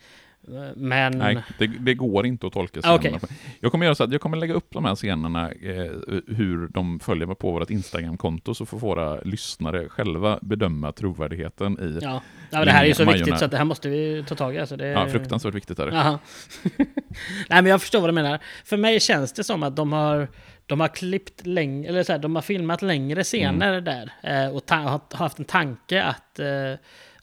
Men... Nej, det, det går inte att tolka scenerna. Jag kommer göra så att jag kommer lägga upp de här scenerna, eh, hur de följer med på vårt Instagramkonto, så får våra lyssnare själva bedöma trovärdigheten i... Ja, Ja, ja det här är ju så Majorna. viktigt så det här måste vi ta tag i. Alltså det... fruktansvärt viktigt är det. Nej men jag förstår vad du menar. För mig känns det som att de har, de har klippt längre, eller så här, de har filmat längre scener Mm. där. Eh, och har haft en tanke att, eh,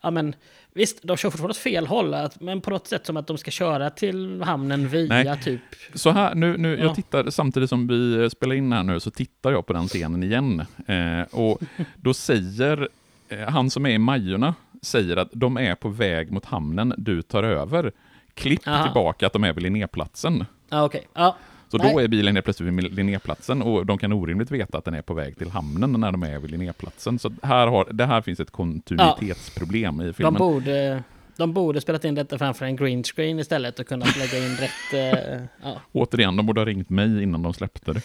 ja men visst, de kör fortfarande åt fel håll. Att, men på något sätt som att de ska köra till hamnen via Nej. typ... Så här, nu, nu, Ja. jag tittar, samtidigt som vi spelar in här nu, så tittar jag på den scenen igen. Eh, och då säger, eh, han som är i Majorna, säger att de är på väg mot hamnen, du tar över. Klipp Aha. tillbaka att de är vid Linnéplatsen. Ja okej. Ja. Så Nej. då är bilen helt plötsligt vid Linnéplatsen och de kan orimligt veta att den är på väg till hamnen när de är vid Linnéplatsen. Så här har, det här finns ett kontinuitetsproblem i De filmen. borde, de borde spelat in detta framför en green screen istället och kunnat lägga in rätt... Eh, ja. Återigen, de borde ha ringt mig innan de släppte det.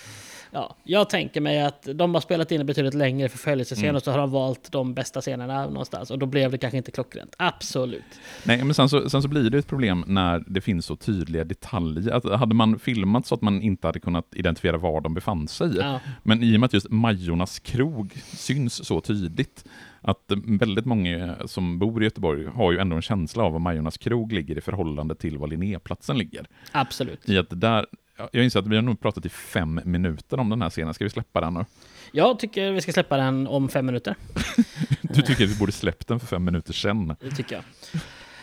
Ja, jag tänker mig att de har spelat in en betydligt längre förföljelsescen Mm. och så har de valt de bästa scenerna någonstans. Och då blev det kanske inte klockrent. Absolut. Nej, men sen så, sen så blir det ett problem när det finns så tydliga detaljer. Att hade man filmat så att man inte hade kunnat identifiera var de befann sig. Ja, Men i och med att just Majornas krog syns så tydligt, att eh, väldigt många som bor i Göteborg har ju ändå en känsla av var Majornas krog ligger i förhållande till var Linnéplatsen ligger. absolut. I att där, jag inser att vi har nog pratat i fem minuter om den här scenen. Ska vi släppa den nu? Jag tycker vi ska släppa den om fem minuter. Du tycker vi borde släppt den för fem minuter sedan? Det tycker jag.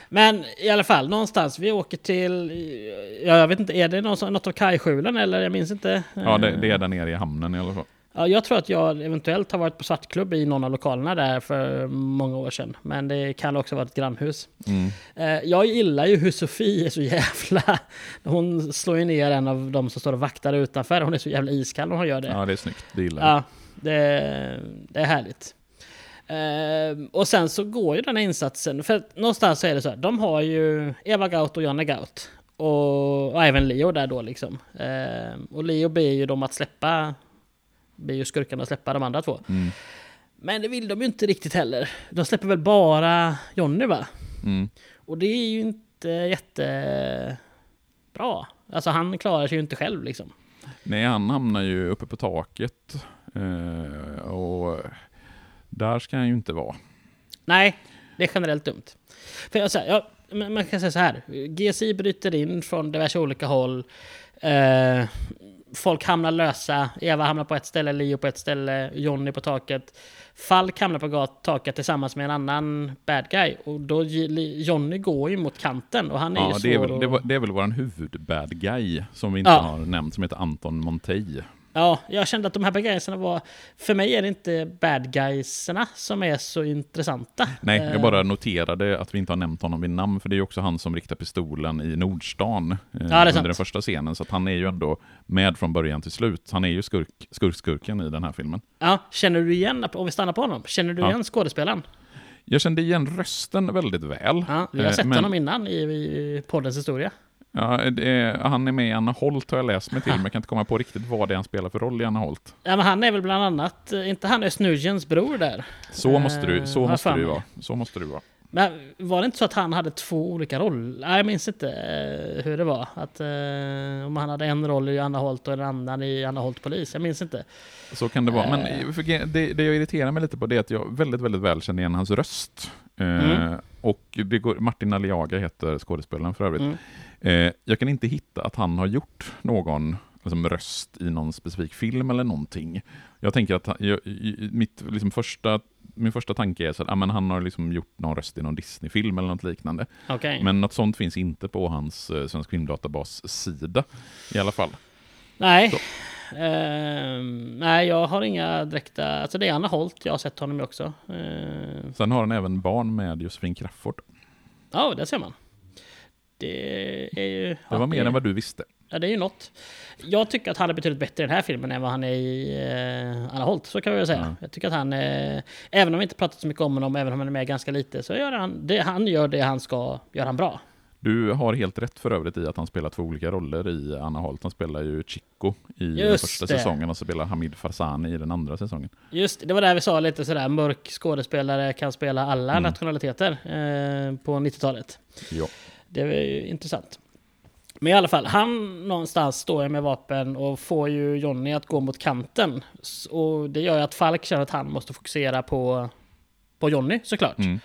Men i alla fall, någonstans. Vi åker till... Ja, jag vet inte, är det någon, något av kajskjulen eller? Jag minns inte. Ja, det, det är där nere i hamnen i alla fall. Ja, jag tror att jag eventuellt har varit på svartklubb i någon av lokalerna där för många år sedan. Men det kan också vara ett grannhus. Mm. Eh, Jag gillar ju hur Sofie är så jävla... Hon slår ju ner en av de som står och vaktar utanför. Hon är så jävla iskall när hon gör det. Ja, det är snyggt. Det gillar jag. Ja, det, det är härligt. Ehm, och sen så går ju den här insatsen, för någonstans så är det så här, de har ju Eva Gaut och Janne Gaut. Och, och även Leo där då liksom. Ehm, och Leo ber ju dem att släppa, ber ju skurkarna att släppa de andra två. Mm. Men det vill de ju inte riktigt heller. De släpper väl bara Jonny va? Mm. Och det är ju inte jättebra. Alltså han klarar sig ju inte själv liksom. Nej, han hamnar ju uppe på taket. Eh, och där ska han ju inte vara. Nej, det är generellt dumt. För jag, så här, ja, men man kan säga så här. GSI bryter in från diverse olika håll. Eh, folk hamnar lösa. Eva hamnar på ett ställe, Leo på ett ställe, Johnny på taket. Falk hamnar på taket tillsammans med en annan bad guy. Och då Johnny går ju mot kanten och han är Ja, ju det är, svår väl, det, var, det är väl vår huvud-bad guy som vi inte Ja. har nämnt, som heter Anton Montey. Ja, jag kände att de här bad guysarna var... För mig är det inte bad guysarna som är så intressanta. Nej, Eh, jag bara noterade att vi inte har nämnt honom vid namn, för det är ju också han som riktar pistolen i Nordstan eh, under sant. den första scenen, så han är ju ändå med från början till slut. Han är ju skurk, skurkskurken i den här filmen. Ja, känner du igen, om vi stannar på honom, känner du Ja. igen skådespelaren? Jag kände igen rösten väldigt väl. Ja, vi har Eh, sett men- honom innan i, i poddens historia. Ja, det han är med i Anna Holt har jag läst mig till, men jag kan inte komma på riktigt vad det är han spelar för roll i Anna Holt. Ja, men han är väl bland annat, eh, inte han är Snurgens bror där? Så måste du, Eh, så vad måste du vara. Så måste du vara. Men var det inte så att han hade två olika roller? Nej, jag minns inte eh, hur det var. Att, eh, om han hade en roll i Anna Holt och en annan i Anna Holt Polis. Jag minns inte. Så kan det vara. Men Eh. det, det jag irriterar mig lite på det är att jag väldigt, väldigt väl känner igen hans röst. Eh, Mm. Och det går, Martin Aliaga heter skådespelaren för övrigt. Mm. Eh, jag kan inte hitta att han har gjort någon liksom, röst i någon specifik film eller någonting. Jag tänker att han, jag, mitt, liksom, första, min första tanke är så att ah, men han har liksom gjort någon röst i någon Disney-film eller något liknande. Okej. Men något sånt finns inte på hans eh, Svensk Filmdatabas sida i alla fall. Nej. Ehm, nej, jag har inga direkta... Alltså det är Anna Holt, jag har sett honom också. Ehm, Sen har han även barn med Josefin Crafoord. ja, där ser man. Det är ju... Det ja, var mer det- än vad du visste. Ja, det är ju något. Jag tycker att han är betydligt bättre i den här filmen än vad han är i eh, Anna Holt, så kan vi väl säga. Ja. Jag tycker att han, eh, även om vi inte pratat så mycket om honom, även om han är med ganska lite, så gör han det, han gör det han ska, gör han bra. Du har helt rätt för övrigt i att han spelar två olika roller i Anna Holt. Han spelar ju Chico i den Just första det. säsongen och så spelar Hamid Farzani i den andra säsongen. Just det, var där vi sa lite sådär, mörk skådespelare kan spela alla Mm. nationaliteter eh, på 90-talet. Ja. Det är ju intressant. Men i alla fall, han någonstans står med vapen och får ju Johnny att gå mot kanten. Och det gör ju att Falk känner att han måste fokusera på, på Johnny såklart. Mm.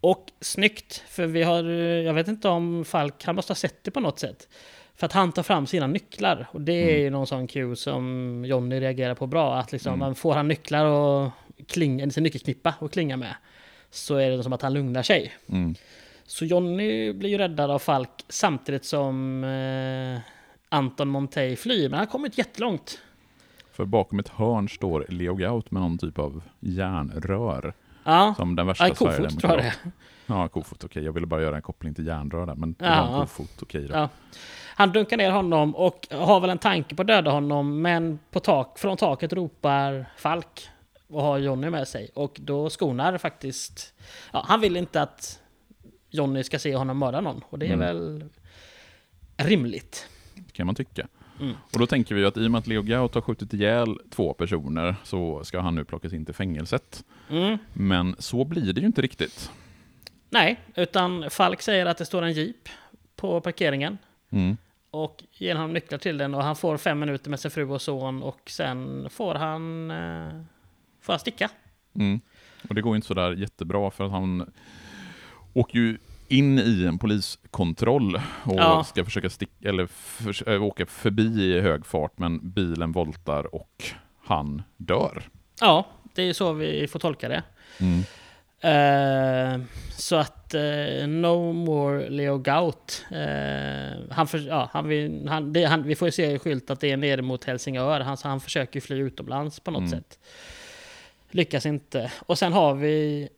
Och snyggt, för vi har, jag vet inte om Falk, han måste ha sett det på något sätt. För att han tar fram sina nycklar. Och det är ju någon sån cue som Johnny reagerar på bra. Att liksom, man får han nycklar och klinga, sin nyckelknippa och klinga med. Så är det som att han lugnar sig. Mm. Så Johnny blir ju räddad av Falk samtidigt som eh, Anton Montey flyr. Men han har kommit jättelångt. För bakom ett hörn står Leo Gaut med någon typ av järnrör. Ja, Som den värsta ja kofot tror jag det. Ja, kofot, okej. Jag ville bara göra en koppling till järnrör där, men det Ja, var en kofot, okej då. Ja. Han dunkar ner honom och har väl en tanke på att döda honom. Men på tak, från taket ropar Falk och har Johnny med sig. Och då skonar faktiskt... Ja, han vill inte att Johnny ska se honom mörda någon. Och det är Mm. väl rimligt. kan man tycka. Mm. Och då tänker vi att i och med att Leo Gaut har skjutit ihjäl två personer så ska han nu plockas in till fängelset. Mm. Men så blir det ju inte riktigt. Nej, utan Falk säger att det står en jeep på parkeringen. Mm. Och ger honom nycklar till den och han får fem minuter med sin fru och son och sen får han, eh, får han sticka. Mm. Och det går ju inte sådär jättebra för att han åker ju in i en poliskontroll och Ja. ska försöka sticka, eller förs- äh, åka förbi i hög fart men bilen voltar och han dör. Ja, det är så vi får tolka det. Mm. Eh, så att eh, No More Leo Gaut. Eh, han för, ja, han vill, han, det, han, vi får ju se i skylt att det är ner mot Helsingör. Han, han försöker fly utomlands på något Mm. sätt. Lyckas inte. Och sen har vi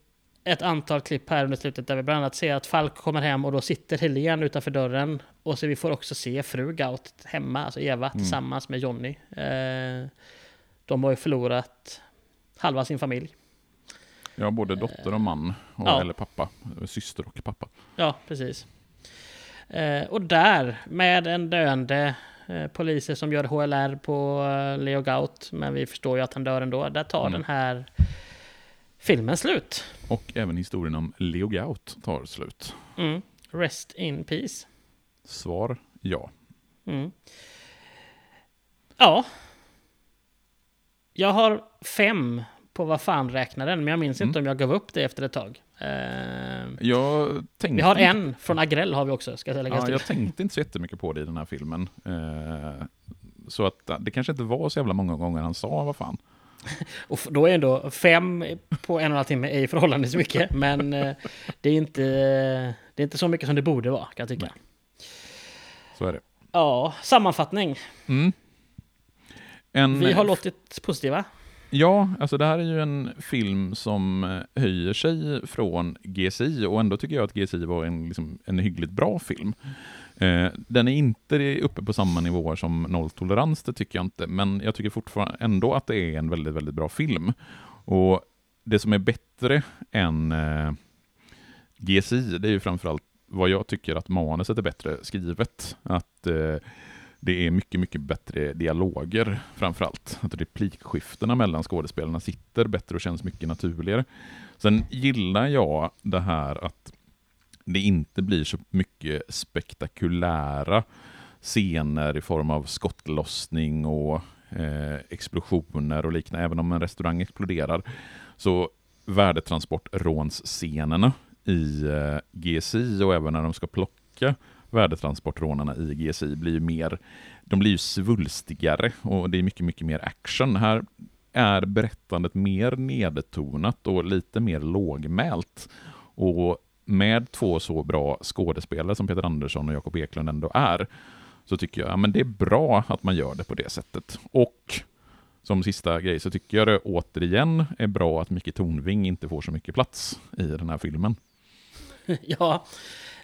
ett antal klipp här under slutet där vi bland annat ser att Falk kommer hem och då sitter Helene utanför dörren. Och så vi får också se fru Gaut hemma, alltså Eva, tillsammans med Johnny. Eh, de har ju förlorat halva sin familj. Ja, både dotter och man, och, Ja. eller pappa, syster och pappa. Ja, precis. Eh, och där, med en döende eh, poliser som gör HLR på eh, Leo Gaut, men vi förstår ju att han dör ändå. Där tar Mm. den här filmen slut. Och även historien om Leo Gaut tar slut. Mm. Rest in peace. Svar ja. Mm. Ja. Jag har fem på vad fan räknar den, men jag minns inte om jag gav upp det efter ett tag. Eh, Jag tänkte vi har en från Agrell har vi också, ska jag lägga Ja, jag tänkte inte så jättemycket på det i den här filmen. Eh, så att det kanske inte var så jävla många gånger han sa vad fan. Och då är ändå fem på en och en halv timme är förhållandevis mycket. Men eh, det, är inte, det är inte så mycket som det borde vara, kan jag tycka. Så är det. Ja, sammanfattning. Mm. En, Vi har låtit positiva. Ja, alltså det här är ju en film som eh, höjer sig från GSI och ändå tycker jag att GSI var en, liksom, en hyggligt bra film. Eh, den är inte uppe på samma nivåer som Nolltolerans, det tycker jag inte, men jag tycker fortfarande ändå att det är en väldigt, väldigt bra film. Och det som är bättre än eh, GSI, det är ju framförallt vad jag tycker att manuset är bättre skrivet. Att eh, det är mycket, mycket bättre dialoger framförallt. Att replikskiftena mellan skådespelarna sitter bättre och känns mycket naturligare. Sen gillar jag det här att det inte blir så mycket spektakulära scener i form av skottlossning och eh, explosioner och liknande. Även om en restaurang exploderar så värdetransportrånsscenerna i eh, GSI och även när de ska plocka värdetransportrånarna i GSI blir ju mer, de blir ju svulstigare och det är mycket, mycket mer action. Här är berättandet mer nedtonat och lite mer lågmält. Och med två så bra skådespelare som Peter Andersson och Jakob Eklund ändå är, så tycker jag att det är bra att man gör det på det sättet. Och som sista grej så tycker jag det återigen är bra att Micke Tornving inte får så mycket plats i den här filmen. ja,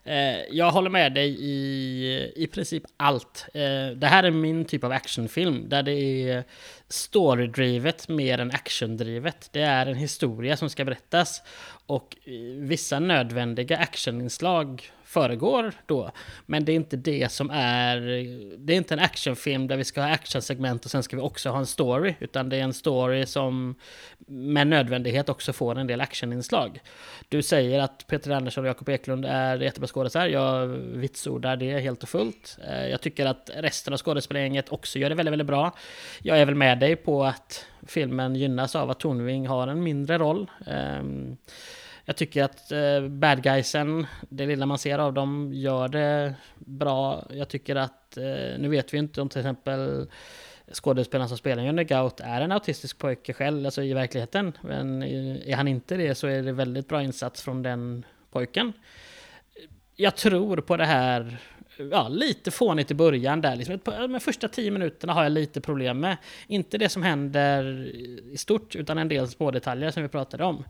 Eh, jag håller med dig i, i princip allt. Eh, det här är min typ av actionfilm där det är storydrivet mer än actiondrivet. Det är en historia som ska berättas och eh, vissa nödvändiga actioninslag föregår då. Men det är inte det som är... Det är inte en actionfilm där vi ska ha actionsegment och sen ska vi också ha en story. Utan det är en story som med nödvändighet också får en del actioninslag. Du säger att Peter Andersson och Jakob Eklund är jättebra skådespelare. Jag vitsordar det helt och fullt. Eh, jag tycker att resten av skådespelargänget också gör det väldigt, väldigt bra. Jag är väl med dig på att filmen gynnas av att Tornving har en mindre roll. Ehm, jag tycker att eh, bad guysen, det lilla man ser av dem, gör det bra. Jag tycker att, eh, nu vet vi inte om till exempel skådespelaren som spelar Johnny Gout är en autistisk pojke själv, alltså i verkligheten. Men är han inte det så är det väldigt bra insats från den pojken. Jag tror på det här, ja, lite fånigt i början där. Liksom, de första tio minuterna har jag lite problem med. Inte det som händer i stort, utan en del små detaljer som vi pratade om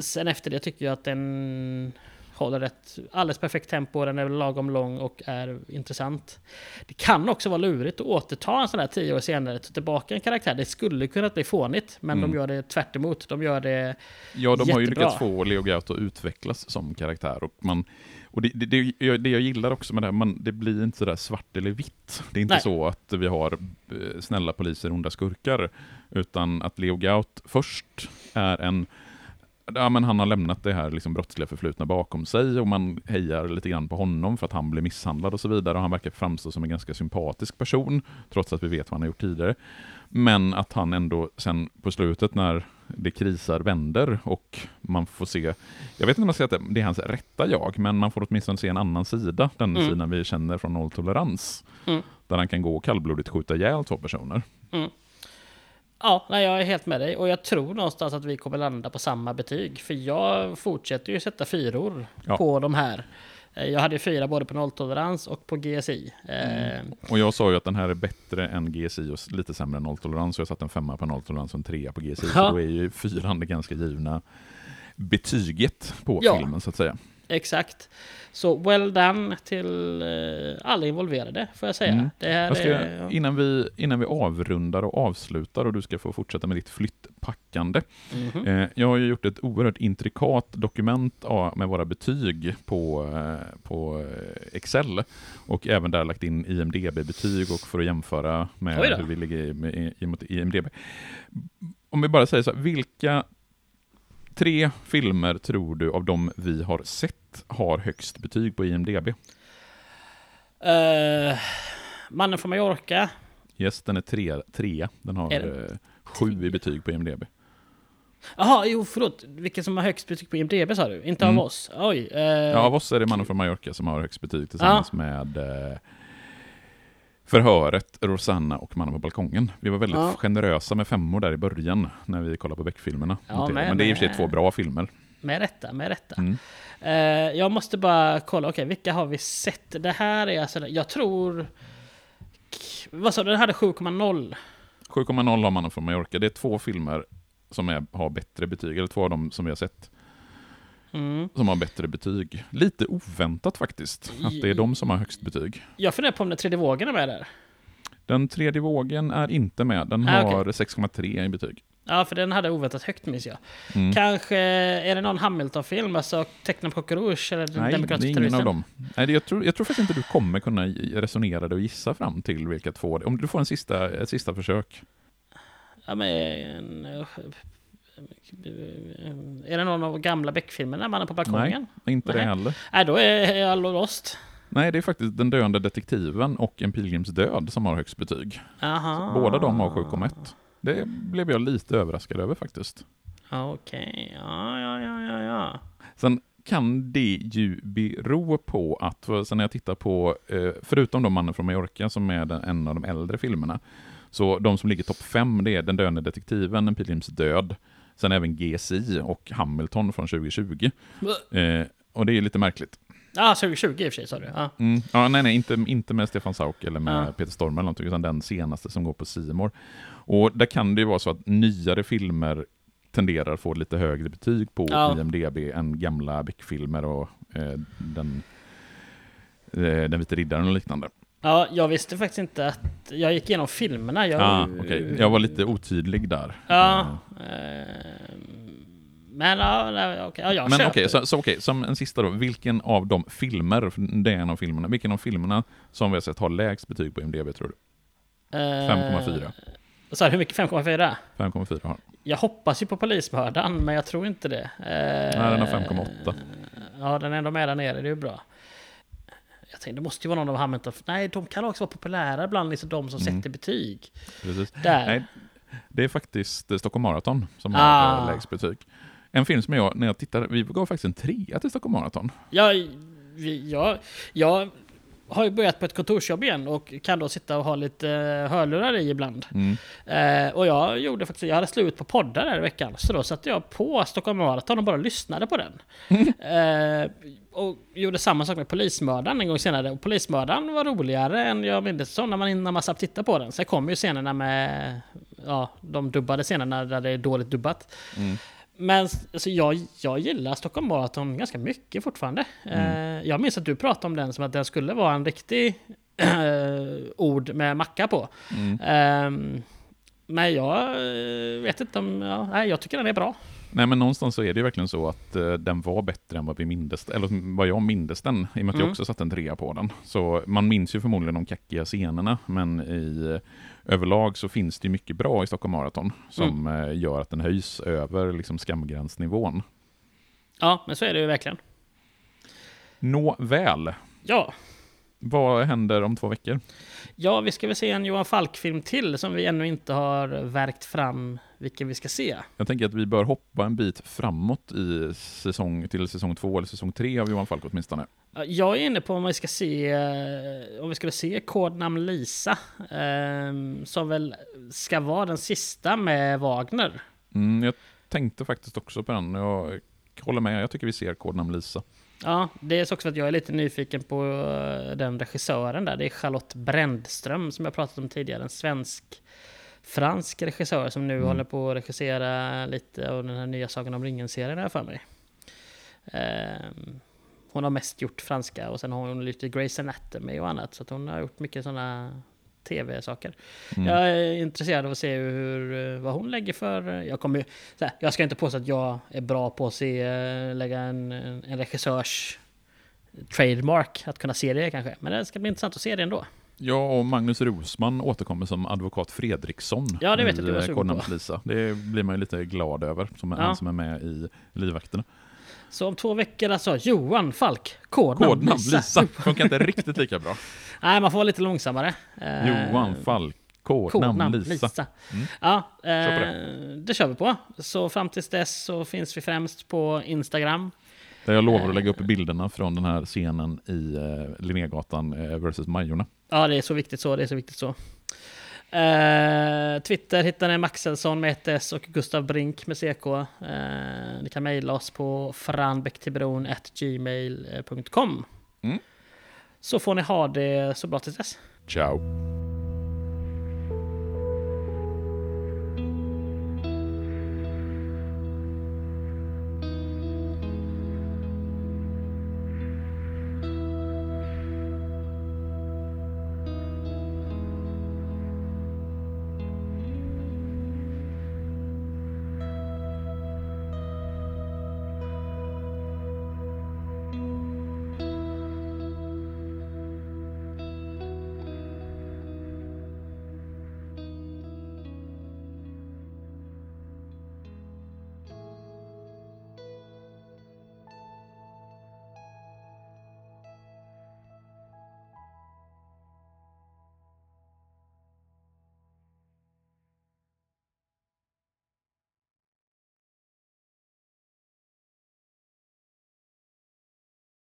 sen efter det tycker jag att den håller ett alldeles perfekt tempo, den är lagom lång och är intressant. Det kan också vara lurigt att återta en sån här tio år senare, ta tillbaka en karaktär. Det skulle kunna bli fånigt, men mm. de gör det tvärt emot. De gör det Ja, de jättebra. har ju lyckats få Leo Gaut att utvecklas som karaktär. Och, man, och det, det, det, jag, det jag gillar också med det här, man, det blir inte sådär svart eller vitt. Det är inte Nej. så att vi har eh, snälla poliser, onda skurkar, utan att Leo Gaut först är en ja, men han har lämnat det här liksom brottsliga förflutna bakom sig och man hejar lite grann på honom för att han blir misshandlad och så vidare. Och han verkar framstå som en ganska sympatisk person, trots att vi vet vad han har gjort tidigare. Men att han ändå sen på slutet när det krisar vänder och man får se, jag vet inte om man ska säga att det är hans rätta jag, men man får åtminstone se en annan sida, den mm. sidan vi känner från nolltolerans. Mm. Där han kan gå och kallblodigt skjuta ihjäl två personer. Mm. Ja, nej, jag är helt med dig. Och jag tror någonstans att vi kommer landa på samma betyg. För jag fortsätter ju sätta fyror ja. på de här. Eh, jag hade fyra både på nolltolerans och på GSI. Mm. Eh, och jag sa ju att den här är bättre än GSI och lite sämre än nolltolerans. Så jag satte en femma på nolltolerans och en trea på GSI. Ja. Så då är ju fyran det ganska givna betyget på ja. filmen så att säga. Exakt. Så well done till uh, alla involverade, får jag säga. Mm. Det här ska, är, innan, vi, innan vi avrundar och avslutar och du ska få fortsätta med ditt flyttpackande. Mm -hmm. uh, jag har ju gjort ett oerhört intrikat dokument med våra betyg på, eh, på Excel och även där lagt in IMDB-betyg och för att jämföra med hur vi ligger med, mot IMDB. Om vi bara säger så här, vilka tre filmer tror du av de vi har sett har högst betyg på IMDB? Uh, Mannen från Mallorca. Yes, den är tre, trea. Den har uh, sju i betyg på IMDB. Jaha, jo förlåt. Vilken som har högst betyg på IMDB sa du? Inte mm. av oss? Oj. Uh, ja, av oss är det Mannen från Mallorca som har högst betyg tillsammans med uh, förhöret, Rosanna och Mannen på balkongen. Vi var väldigt ja. generösa med femmor där i början när vi kollade på Beck-filmerna. Ja, men det är i och för sig två bra filmer. Med rätta, med rätta. Mm. Uh, jag måste bara kolla, okej, okay, vilka har vi sett? Det här är alltså, jag tror... Vad sa du, den hade 7,0? 7,0 har Mannen från Mallorca. Det är två filmer som är, har bättre betyg, eller två av dem som vi har sett. Mm. Som har bättre betyg. Lite oväntat faktiskt, att det är de som har högst betyg. Jag funderar på om den tredje vågen är med där. Den tredje vågen är inte med, den ah, har okay. 6,3 i betyg. Ja, för den hade oväntat högt minns jag. Mm. Kanske, är det någon Hamilton-film, alltså Tecknad på Rouge eller Nej, det är ingen av dem. Nej, jag, tror, jag tror faktiskt inte du kommer kunna resonera dig och gissa fram till vilka två Om du får en sista, ett sista försök. Ja, men är det någon av de gamla Beck-filmerna, Mannen på balkongen? Nej, inte Nej. det heller. Nej, då är jag lost. Nej, det är faktiskt Den döende detektiven och En pilgrims död som har högst betyg. Båda de har 7,1. Det blev jag lite överraskad över faktiskt. Okej, okay. ja, ja, ja, ja, ja. Sen kan det ju bero på att, sen när jag tittar på, eh, förutom de Mannen från Mallorca som är en av de äldre filmerna, så de som ligger topp fem, det är Den döende detektiven, En pilgrims död, Sen även GSI och Hamilton från 2020. Eh, och det är lite märkligt. Ja, 2020 i och för sig sa du. Ja. Mm. Ja, nej, nej, inte, inte med Stefan Sauk eller med Ja. Peter Storm eller någonting, utan den senaste som går på Simor. Och där kan det ju vara så att nyare filmer tenderar att få lite högre betyg på Ja. IMDB än gamla Beck-filmer och eh, den, eh, den vite riddaren och liknande. Ja, jag visste faktiskt inte att... Jag gick igenom filmerna. Jag, Ja, okej. Jag var lite otydlig där. Ja. Eh, Men ja, okej. Ja, jag Men okej, så, så okej, som en sista då. Vilken av de filmer, det är en av filmerna, vilken av filmerna som vi har sett har lägst betyg på IMDB tror du? Eh, 5,4. Så här, hur mycket? 5,4? 5,4 har. Jag hoppas ju på polismördaren, men jag tror inte det. Eh, Nej, den har 5,8. Ja, den är ändå med där nere, det är ju bra. Jag tänkte, det måste ju vara någon av Hamilton. Nej, de kan också vara populära bland liksom de som Mm. sätter betyg. Precis. Där. Nej, det är faktiskt eh, Stockholm Marathon som Ah. har eh, lägst betyg. En film som jag, när jag tittade, vi gav faktiskt en trea till Stockholm Marathon. Vi- jag, jag har ju börjat på ett kontorsjobb igen och kan då sitta och ha lite eh, hörlurar i ibland. Mm. Eh, och jag gjorde faktiskt, jag hade slut på poddar där i veckan, så då satte jag på Stockholm Marathon och bara lyssnade på den. eh, och gjorde samma sak med Polismördaren en gång senare. Och Polismördaren var roligare än jag minns som när man, när man satt tittade på den. Sen kom ju scenerna med, ja, de dubbade scenerna där det är dåligt dubbat. Mm. Men alltså, jag, jag gillar Stockholm Marathon ganska mycket fortfarande. Eh, jag minns att du pratade om den som att den skulle vara en riktig eh, ord med macka på. Mm. Ehm, men jag eh, vet inte om... Ja, nej, jag tycker den är bra. Nej men någonstans så är det ju verkligen så att eh, den var bättre än vad vi mindes, eller vad jag mindes den, i och med att jag Mm. också satte en trea på den. Så man minns ju förmodligen de kackiga scenerna, men i eh, överlag så finns det ju mycket bra i Stockholm Marathon som Mm. eh, gör att den höjs över liksom skamgränsnivån. Ja, men så är det ju verkligen. Nåväl, Ja, vad händer om två veckor? Ja vi ska väl se en Johan Falk-film till som vi ännu inte har verkt fram vilken vi ska se. Jag tänker att vi bör hoppa en bit framåt i säsong, till säsong två eller säsong tre av Johan Falk åtminstone. Ja, Jag är inne på om vi ska se, eh, om vi skulle se Kodnamn Lisa, ehm, som väl ska vara den sista med Wagner. Mm, jag tänkte faktiskt också på den, jag håller med, jag tycker vi ser kodnamn Lisa. Ja, det är så också för att jag är lite nyfiken på eh, den regissören där. Det är Charlotte Brändström som jag pratat om tidigare. En svensk fransk regissör som nu Mm. håller på att regissera lite av den här nya Sagan om ringen-serien här för mig. Ehm, hon har mest gjort franska och sen har hon lite Grey's Anatomy och annat. Så hon har gjort mycket sådana tv-saker. Mm. Jag är intresserad av att se hur, eh, vad hon lägger för... Jag, kommer, här, jag ska inte påstå att jag är bra på att se, eh, lägga en, en en regissörs trademark, att kunna se det kanske. Men det ska bli intressant att se det ändå. Ja, och Magnus Rosman återkommer som advokat Fredriksson Ja, det vet i sugen Kodnamn på. Lisa. Det blir man ju lite glad över, som Ja. han som är med i Livvakterna. Så om två veckor alltså, Johan Falk, kodnamn, Kodnamn Lisa. Lisa, funkar inte riktigt lika bra. Nej, man får vara lite långsammare. Eh, Johan Falk, kodnamn Kodnamn Lisa. Lisa. Mm. Ja, eh, det kör vi på. Så fram tills dess så finns vi främst på Instagram. Där jag lovar att lägga upp bilderna från den här scenen i eh, Linnégatan eh, versus Majorna. Ja, det är så viktigt så. Det är så viktigt så. Eh, Twitter hittar ni Maxelsson med ett S och Gustav Brink med CK. Eh, ni kan mejla oss på franbäcktillbron.gmail.com. Mm. Så får ni ha det så bra tills dess. Ciao!